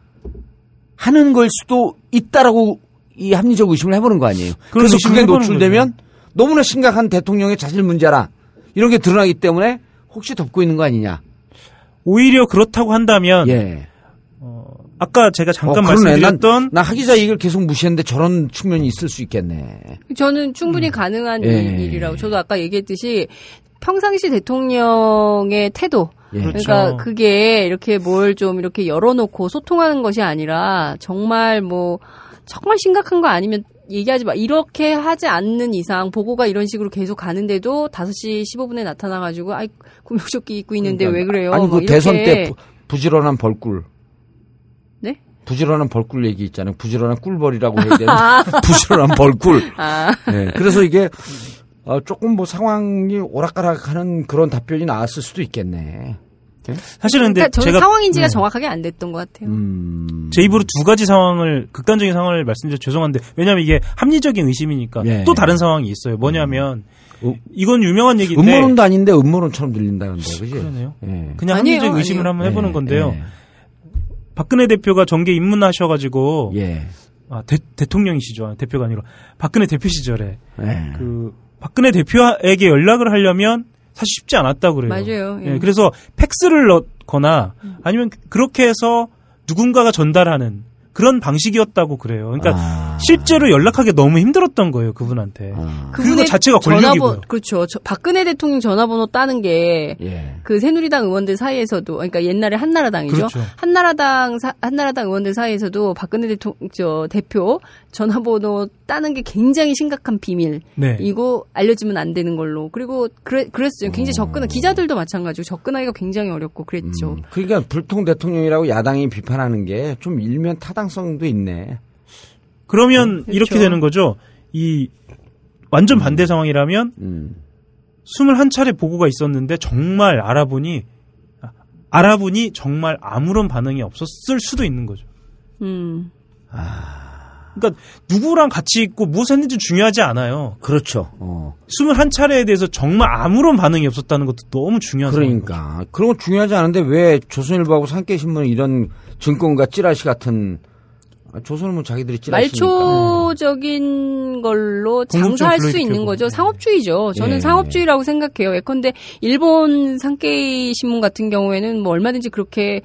하는 걸 수도 있다라고 이 합리적 의심을 해보는 거 아니에요. 그래서 의심을 그게 노출되면 너무나 심각한 대통령의 자질 문제라 이런 게 드러나기 때문에 혹시 덮고 있는 거 아니냐. 오히려 그렇다고 한다면 예. 아까 제가 잠깐 어. 말씀드렸던 난, 나 하기자 얘기를 계속 무시했는데 저런 측면이 있을 수 있겠네. 저는 충분히 가능한 예. 일- 일이라고. 저도 아까 얘기했듯이 평상시 대통령의 태도. 예. 그렇죠. 그러니까 그게 이렇게 뭘 좀 이렇게 열어놓고 소통하는 것이 아니라 정말 뭐 정말 심각한 거 아니면 얘기하지 마. 이렇게 하지 않는 이상 보고가 이런 식으로 계속 가는데도 5시 15분에 나타나가지고 아이 구명조끼 입고 있는데 왜 그래요? 그러니까 아니 막그 대선 때. 부, 부지런한 벌꿀. 네? 부지런한 벌꿀 얘기 있잖아요. 부지런한 꿀벌이라고 해야 되나? 부지런한 벌꿀. 아, 네, 그래서 이게 어, 조금 뭐 상황이 오락가락하는 그런 답변이 나왔을 수도 있겠네. 사실은 근데 그러니까 저는 제가 상황인지가 네. 정확하게 안 됐던 것 같아요. 음. 제 입으로 두 가지 상황을 극단적인 상황을 말씀드려 죄송한데 왜냐하면 이게 합리적인 의심이니까 예. 또 다른 상황이 있어요. 뭐냐면 음. 이건 유명한 얘기인데 음모론도 아닌데 음모론처럼 들린다 근데 그지? 그러네요. 예. 그냥 아니에요, 합리적 의심을 아니에요. 한번 해보는 예, 건데요. 예. 박근혜 대표가 정계 입문하셔가지고 예. 아, 대, 대통령이시죠 대표가 아니라 박근혜 대표 시절에 예. 그 박근혜 대표에게 연락을 하려면 사실 쉽지 않았다고 그래요. 맞아요. 예. 예, 그래서 팩스를 넣거나 아니면 그렇게 해서 누군가가 전달하는 그런 방식이었다고 그래요. 그러니까 아. 실제로 연락하기 너무 힘들었던 거예요 그분한테. 아. 그거 자체가 권력이고요. 전화번 그렇죠. 저- 박근혜 대통령 전화번호 따는 게 예. 그 새누리당 의원들 사이에서도 그러니까 옛날에 한나라당이죠. 그렇죠. 한나라당 사- 한나라당 의원들 사이에서도 박근혜 대통령 저 대표 전화번호 따는 게 굉장히 심각한 비밀. 네. 이거 알려지면 안 되는 걸로. 그리고 그래, 그랬어요. 굉장히 접근 기자들도 마찬가지고 접근하기가 굉장히 어렵고 그랬죠. 음, 그러니까 불통 대통령이라고 야당이 비판하는 게 좀 일면 타당성도 있네. 그러면 그렇죠. 이렇게 되는 거죠. 이 완전 반대 상황이라면 음. 21차례 보고가 있었는데 정말 알아보니 아, 알아보니 정말 아무런 반응이 없었을 수도 있는 거죠. 음. 그러니까 누구랑 같이 있고 무엇을 했는지 중요하지 않아요. 그렇죠. 어. 21차례에 대해서 정말 아무런 반응이 없었다는 것도 너무 중요한 상황인 거죠. 그러니까 그런 거 중요하지 않은데 왜 조선일보하고 산케신문은 이런 증권가 찌라시 같은 아, 조선은 뭐 자기들이 찌라시니까. 말초적인 걸로 장사할 수 있는. 거죠. 상업주의죠. 저는 예. 상업주의라고 생각해요. 예컨대 일본 산케이 신문 같은 경우에는 뭐 얼마든지 그렇게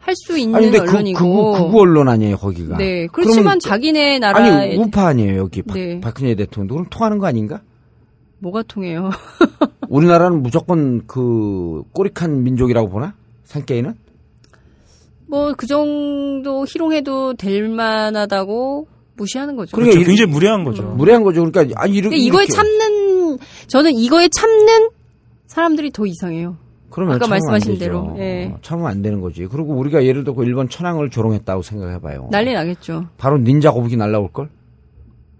할 수 있는 아니 근데 그, 언론이고. 그, 극우 언론 아니에요 거기가. 네. 그렇지만 그러면 자기네 나라에 아니 우파 아니에요 여기 박, 네. 박근혜 대통령도 그럼 통하는 거 아닌가? 뭐가 통해요? 우리나라는 무조건 그 꼬리칸 민족이라고 보나? 산케이는? 뭐 그 정도 희롱해도 될 만하다고 무시하는 거죠. 그러니까 그렇죠. 이- 굉장히 무례한 거죠. 무례한 거죠. 그러니까 아니 이렇게 근데 이거에 참는 저는 이거에 참는 사람들이 더 이상해요. 그러면 아까 참으면 안 말씀하신 되죠. 대로, 예. 어, 참으면 안 되는 거지. 그리고 우리가 예를 들어 그 일본 천황을 조롱했다고 생각해봐요. 난리 나겠죠. 바로 닌자 거북이 날라올 걸?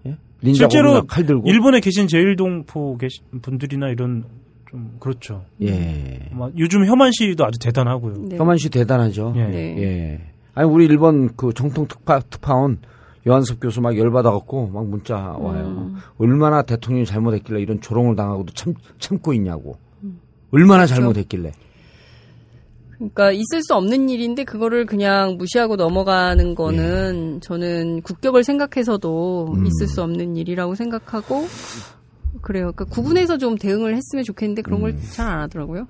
예? 닌자 실제로 칼 들고. 일본에 계신 제일동포 계신 분들이나 이런 좀 그렇죠. 예. 막 요즘 혐한 시위도 아주 대단하고요. 네. 혐한 씨 대단하죠. 예. 네. 예. 아니 우리 일본 그 정통 특파 특파원 요한섭 교수 막 열받아갖고 막 문자 와요. 음. 얼마나 대통령이 잘못했길래 이런 조롱을 당하고도 참 참고 있냐고. 음. 얼마나 그렇죠. 잘못했길래. 그러니까 있을 수 없는 일인데 그거를 그냥 무시하고 넘어가는 거는 저는 국격을 생각해서도 음. 있을 수 없는 일이라고 생각하고 그래요. 그러니까 구분해서 좀 대응을 했으면 좋겠는데 그런 음. 걸잘 안 하더라고요.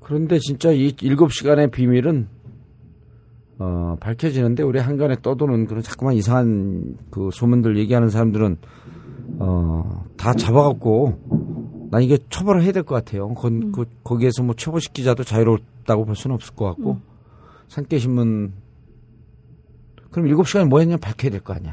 그런데 진짜 이 일곱 시간의 비밀은 어, 밝혀지는데 우리 한간에 떠도는 그런 자꾸만 이상한 그 소문들 얘기하는 사람들은 어, 다 잡아갖고 난 이게 처벌을 해야 될 것 같아요. 거, 그, 거기에서 뭐 처벌시키자도 자유롭다고 볼 수는 없을 것 같고 산케신문 그럼 일곱 시간에 뭐 했냐 밝혀야 될 거 아니야.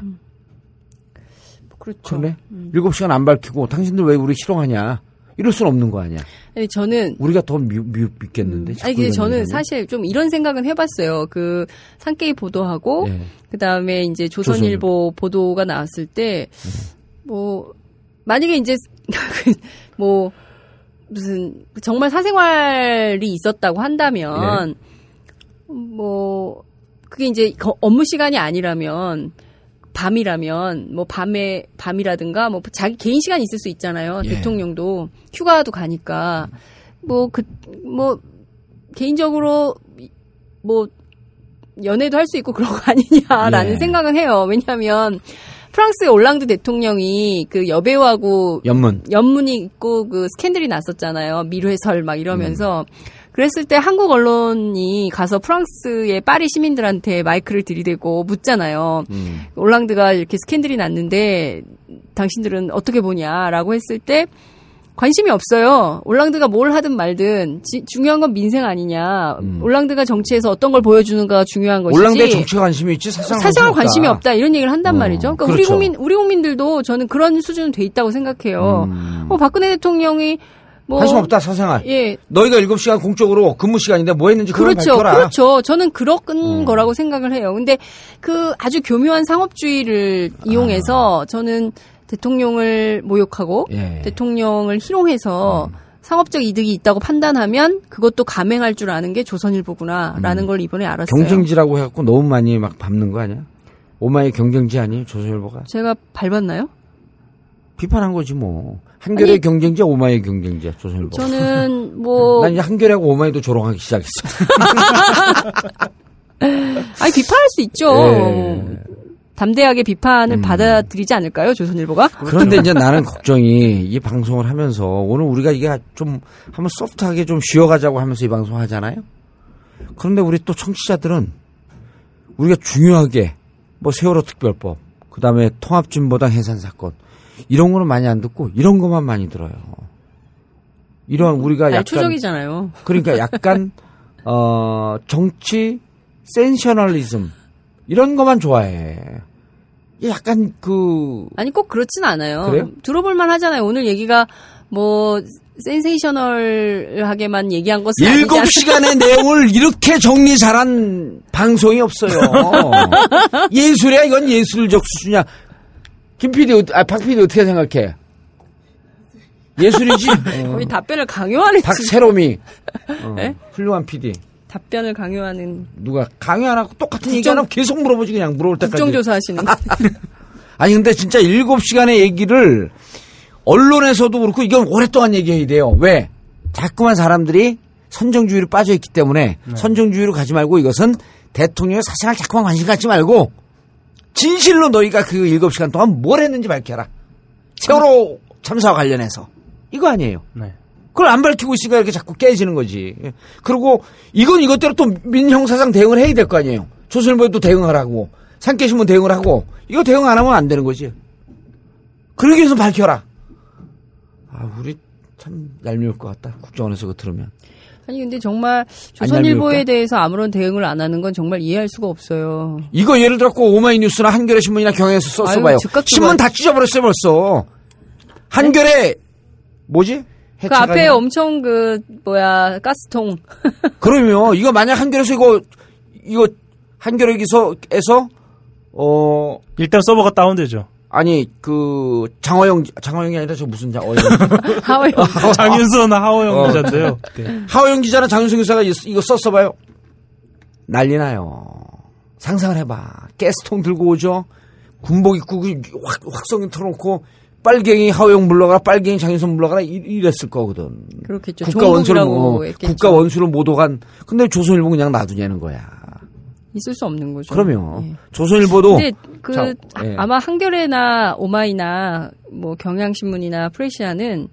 그렇죠. 그러네. 일곱 시간 안 밝히고 당신들 왜 우리 실용하냐. 이럴 수는 없는 거 아니야. 아니, 저는 우리가 더 미, 미, 믿겠는데. 음. 아니 근데 저는 얘기하면. 사실 좀 이런 생각은 해봤어요. 그 산케이 보도하고 예. 그 다음에 이제 조선일보 보도가 나왔을 때뭐 만약에 이제 뭐 무슨 정말 사생활이 있었다고 한다면 뭐 그게 이제 거- 업무 시간이 아니라면 밤이라면 뭐 밤에 밤이라든가 뭐 자기 개인 시간이 있을 수 있잖아요. 예. 대통령도 휴가도 가니까 뭐 그뭐 개인적으로 뭐 연애도 할 수 있고 그런 거 아니냐라는 예. 생각은 해요. 왜냐하면 프랑스의 올랑드 대통령이 그 여배우하고 연문. 연문이 있고 그 스캔들이 났었잖아요. 미르해설 막 이러면서. 음. 그랬을 때 한국 언론이 가서 프랑스의 파리 시민들한테 마이크를 들이대고 묻잖아요. 음. 올랑드가 이렇게 스캔들이 났는데 당신들은 어떻게 보냐라고 했을 때 관심이 없어요. 올랑드가 뭘 하든 말든 지- 중요한 건 민생 아니냐. 음. 올랑드가 정치에서 어떤 걸 보여주는가가 중요한 것이지. 올랑드에 정치 관심이 있지 사상 사생활 관심이 없다 이런 얘기를 한단 어, 말이죠. 그러니까 우리 그렇죠. 국민 우리 국민들도 저는 그런 수준은 돼 있다고 생각해요. 음. 어, 박근혜 대통령이 뭐 관심 없다 사생활. 예, 너희가 7시간 공적으로 근무 시간인데 뭐 했는지 그렇죠, 밝혀라. 그렇죠. 저는 그런 음. 거라고 생각을 해요. 근데 그 아주 교묘한 상업주의를 이용해서 저는 대통령을 모욕하고 아. 예. 대통령을 희롱해서 음. 상업적 이득이 있다고 판단하면 그것도 감행할 줄 아는 게 조선일보구나라는 걸 이번에 알았어요. 음. 경쟁지라고 해갖고 너무 많이 막 밟는 거 아니야? 오마이 경쟁지 아니에요 조선일보가? 제가 밟았나요? 비판한 거지 뭐. 한겨레 아니, 경쟁지야 오마이의 경쟁지야 조선일보. 저는 뭐 난 이제 한겨레하고 오마이도 조롱하기 시작했어. 아니 비판할 수 있죠. 예. 담대하게 비판을 음. 받아들이지 않을까요, 조선일보가? 그런데 이제 나는 걱정이 이 방송을 하면서 오늘 우리가 이게 좀 한번 소프트하게 좀 쉬어가자고 하면서 이 방송 하잖아요. 그런데 우리 또 청취자들은 우리가 중요하게 뭐 세월호 특별법, 그 다음에 통합진보당 해산 사건 이런 거는 많이 안 듣고 이런 것만 많이 들어요. 이런 우리가 아니, 약간 초적이잖아요. 그러니까 약간 어 정치 센셔널리즘 이런 것만 좋아해. 약간 그 아니 꼭 그렇진 않아요. 그래요? 들어볼만 하잖아요. 오늘 얘기가 뭐 센세이셔널하게만 얘기한 것은 일곱 시간의 내용을 이렇게 정리 잘한 방송이 없어요. 예술이야 이건 예술적 수준이야. 김 PD, 아, 박 PD 어떻게 생각해? 예술이지. 않- 거의 답변을 강요하는 박세롬이 어, 네? 훌륭한 PD. 답변을 강요하는 누가 강요 안 하고 똑같은 얘기 국정- 안 하고 계속 물어보지 그냥 물어볼 때까지. 국정조사 하시는 아니 근데 진짜 일곱 시간의 얘기를 언론에서도 그렇고 이건 오랫동안 얘기해야 돼요. 왜? 자꾸만 사람들이 선정주의로 빠져 있기 때문에 선정주의로 가지 말고 이것은 대통령의 사생활 자꾸만 관심 갖지 말고 진실로 너희가 그 일곱 시간 동안 뭘 했는지 밝혀라. 세월호 참사와 관련해서 이거 아니에요. 네. 그걸 안 밝히고 있으니까 이렇게 자꾸 깨지는 거지. 예. 그리고 이건 이것대로 또 민형사상 대응을 해야 될 거 아니에요. 조선일보에도 대응을 하고 산케신문 대응을 하고 이거 대응 안 하면 안 되는 거지. 그러기 위해서 밝혀라. 아 우리 참 얄미울 것 같다. 국정원에서 그거 들으면. 아니 근데 정말 안 조선일보에? 대해서 아무런 대응을 안 하는 건 정말 이해할 수가 없어요. 이거 예를 들었고 오마이뉴스나 한겨레 신문이나 경향에서 썼어봐요. 신문 다 찢어버렸어요 벌써. 한겨레 뭐지? 그 앞에 아니라? 엄청 그 뭐야 가스통 그러면 이거 만약 한겨레에서 이거 이거 한겨레 기서에서 어 일단 서버가 다운되죠. 아니 그 장화영 장화영이 아니라 저 무슨 장화영 하와이 장윤선 하호영 어. 기자인데요. 네. 하호영 기자나 장윤성 기사가 이- 이거 썼어봐요. 난리 나요. 상상을 해봐. 가스통 들고 오죠. 군복 입고 그 확, 확성기 틀어놓고 빨갱이 하호영 물러가라 빨갱이 장윤선 물러가라 이- 이랬을 거거든. 그렇겠죠. 국가 원수를 뭐. 국가 원수를 못 오간 근데 조선일보 그냥 놔두냐는 거야. 있을 수 없는 거죠. 그러면 예. 조선일보도 근데 그 자, 예. 아마 한겨레나 오마이나 뭐 경향신문이나 프레시아는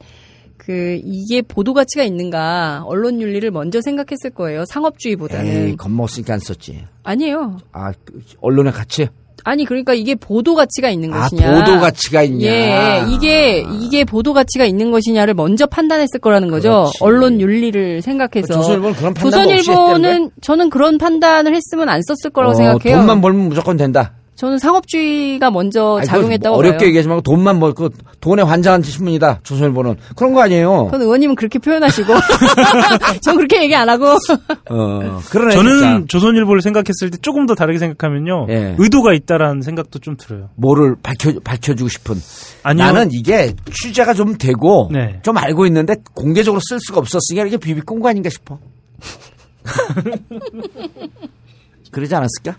그 이게 보도 가치가 있는가 언론 윤리를 먼저 생각했을 거예요. 상업주의보다는 에이, 겁먹었으니까 안 썼지. 아니에요. 아, 그 언론의 가치? 아니 그러니까 이게 보도 가치가 있는 아, 것이냐. 보도 가치가 있냐. 예, 이게 이게 보도 가치가 있는 것이냐를 먼저 판단했을 거라는 거죠. 그렇지. 언론 윤리를 생각해서. 조선일보는 그런 판단 조선일보는 저는 그런 판단을 했으면 안 썼을 거라고 어, 생각해요. 돈만 벌면 무조건 된다. 저는 상업주의가 먼저 아니, 작용했다고 그거 어렵게 봐요. 얘기하지 말고 돈만 벌고 돈에 환장한 신문이다. 조선일보는. 그런 거 아니에요. 그건 의원님은 그렇게 표현하시고 전 그렇게 얘기 안 하고 어, 그러네. 저는 진짜. 조선일보를 생각했을 때 조금 더 다르게 생각하면요. 예. 의도가 있다라는 생각도 좀 들어요. 뭐를 밝혀, 밝혀주고 싶은. 아니요. 나는 이게 취재가 좀 되고 네. 좀 알고 있는데 공개적으로 쓸 수가 없었으니까 이게 비비꼰 거 아닌가 싶어. 그러지 않았을까?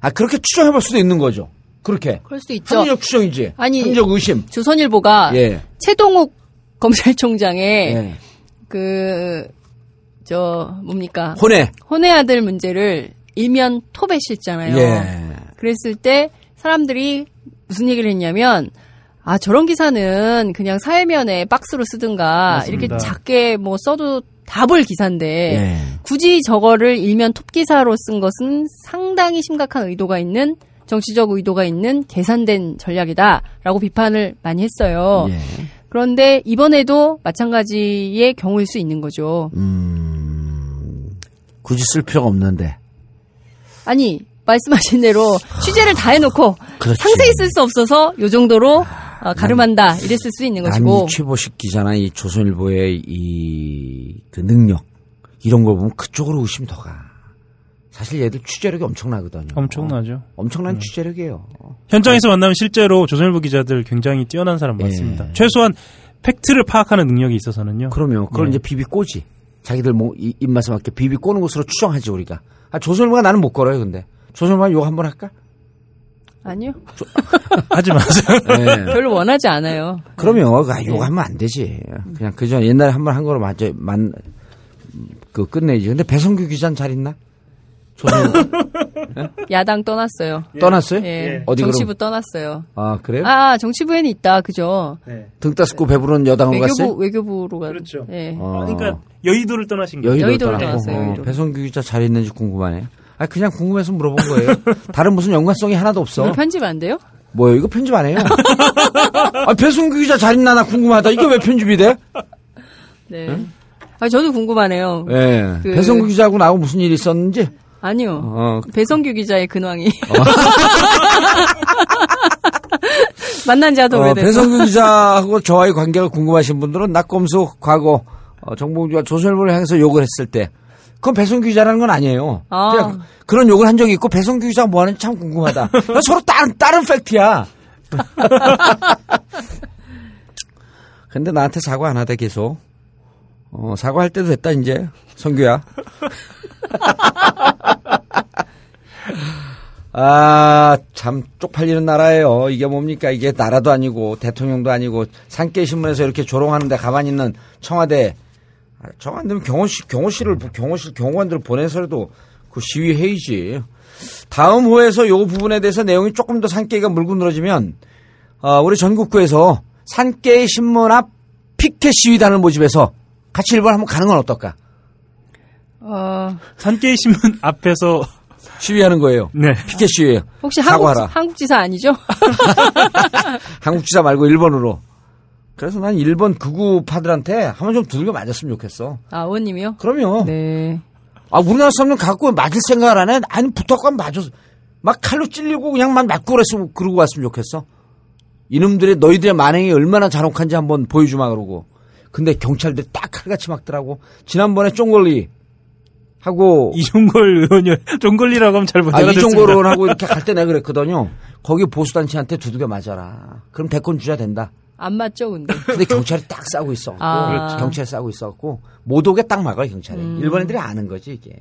아 그렇게 추정해볼 수도 있는 거죠. 그렇게 그럴 수도 있죠. 합리적 추정이지. 아니, 합리적 의심. 조선일보가 예. 최동욱 검찰총장의 예. 그저 뭡니까 혼외. 혼외 아들 문제를 일면 톱했었잖아요. 예. 그랬을 때 사람들이 무슨 얘기를 했냐면 아 저런 기사는 그냥 사회면에 박스로 쓰든가 맞습니다. 이렇게 작게 뭐 써도 다볼 기사인데 예. 굳이 저거를 일면 톱 기사로 쓴 것은 상당히 심각한 의도가 있는 정치적 의도가 있는 계산된 전략이다라고 비판을 많이 했어요. 예. 그런데 이번에도 마찬가지의 경우일 수 있는 거죠. 음, 굳이 쓸 필요가 없는데. 아니 말씀하신 대로 취재를 다 해놓고 그렇지. 상세히 쓸 수 없어서 요 정도로 어, 가름한다 이랬을 수 있는 것이고 난이 최보식 기자나 이 조선일보의 이 그 능력 이런 걸 보면 그쪽으로 의심 더 가. 사실 얘들 취재력이 엄청나거든요. 엄청나죠. 엄청난 취재력이에요. 현장에서 만나면 실제로 조선일보 기자들 굉장히 뛰어난 사람 예. 많습니다. 최소한 팩트를 파악하는 능력이 있어서는요. 그러면 그걸 네. 이제 비비 꼬지. 자기들 뭐 이- 입맛에 맞게 비비 꼬는 것으로 추정하지 우리가. 아, 조선일보가 나는 못 걸어요 근데. 조선일보 욕 한번 할까? 아니요 하지 마세요. 네. 별로 원하지 않아요. 그러면 아, 욕하면 안 되지. 그냥 그저 옛날에 한 번 한 거로 맞아 만, 그 끝내지. 근데 배성규 기자는 잘 있나? 조선일보 야당 떠났어요. 떠났어요? 예, 어디 정치부 그럼? 떠났어요. 아 그래요? 아 정치부에는 있다 그죠? 등 따스고 배부른 여당으로 외교부 갔어요? 외교부로 가. 그렇죠. 예. 어. 그러니까 여의도를 떠나신 거예요. 여의도를, 여의도를. 떠났어요, 어. 배성규 기자 잘 있는지 궁금하네요. 아 그냥 궁금해서 물어본 거예요. 다른 무슨 연관성이 하나도 없어. 이거 편집 안 돼요? 뭐예요? 이거 편집 안 해요? 아 배성규 기자 잘 있나 나 궁금하다. 이게 왜 편집이 돼? 네. 아 저도 궁금하네요. 예. 그- 배성규 기자하고 나하고 무슨 일이 있었는지. 아니요. 어, 배성규 기자의 근황이 만난 지 하도 어, 오래돼서 배성규 기자하고 저와의 관계가 궁금하신 분들은 낙검수 과거 어, 정봉주가 조선일보를 향해서 욕을 했을 때 그건 배성규 기자라는 건 아니에요. 아. 그냥 그런 욕을 한 적이 있고 배성규 기자가 뭐 하는지 참 궁금하다. 서로 다른 다른 팩트야. 근데 나한테 사과 안 하다 계속. 어, 사과할 때도 됐다 이제 성규야. 아, 참 쪽팔리는 나라예요. 이게 뭡니까? 이게 나라도 아니고 대통령도 아니고 산케 신문에서 이렇게 조롱하는데 가만히 있는 청와대 아, 청와대면 경호실 경호실을 경호실 경호관들을 보내서라도 그 시위 회의지. 다음 호에서 요 부분에 대해서 내용이 조금 더 산깨가 물고 늘어지면 어, 우리 전국구에서 산깨 신문 앞 피켓 시위단을 모집해서 같이 일본 한번 가는 건 어떨까? 어, 산케이 신문 앞에서 시위하는 거예요. 네. 피켓 시위예요. 혹시 한국, 사과하라. 한국지사 아니죠? 한국 지사 말고 일본으로. 그래서 난 일본 극우파들한테 한 번 좀 두들겨 맞았으면 좋겠어. 아, 의원님이요? 그럼요. 네. 아, 우리나라 사람들 갖고 맞을 생각을 안 해? 아니, 붙었고 맞아. 막 칼로 찔리고 그냥 만 맞고 그랬으면, 그러고 왔으면 좋겠어. 이놈들의, 너희들의 만행이 얼마나 잔혹한지 한번 보여주마, 그러고. 근데 경찰들이 딱 칼같이 막더라고. 지난번에 쫑걸리 하고, 이종걸 의원이 종걸리라고 하면 잘못 아, 알아듣습니다. 이종걸 의원하고 이렇게 갈 때 내가 그랬거든요. 거기 보수단체한테 두들겨 맞아라. 그럼 대권 주자 된다. 안 맞죠, 근데. 근데 경찰이 딱 싸고 있어. 아. 그렇죠. 경찰 싸고 있어갖고 못 오게 딱 막아요 경찰이. 음. 일본 애들이 아는 거지 이게.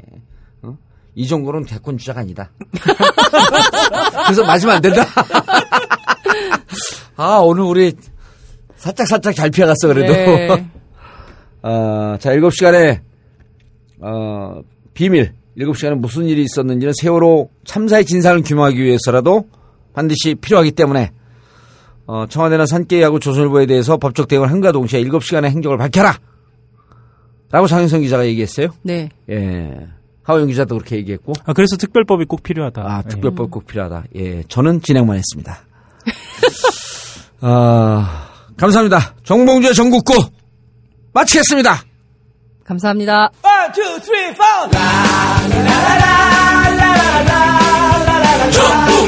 어? 이 정도는 대권 주자가 아니다. 그래서 맞으면 안 된다. 아 오늘 우리 살짝 살짝 잘 피해갔어 그래도. 네. 어, 자 7시간에 어, 비밀 7시간에 무슨 일이 있었는지는 세월호 참사의 진상을 규명하기 위해서라도 반드시 필요하기 때문에 어, 청와대나 산케이하고 조선일보에 대해서 법적 대응을 한가 동시에 7시간의 행적을 밝혀라! 라고 장윤성 기자가 얘기했어요. 네. 예. 하호영 기자도 그렇게 얘기했고. 아, 그래서 특별법이 꼭 필요하다. 아, 특별법 음. 꼭 필요하다. 예. 저는 진행만 했습니다. 아, 감사합니다. 정봉주의 전국구 마치겠습니다. 감사합니다. 1, 2, 3, 4!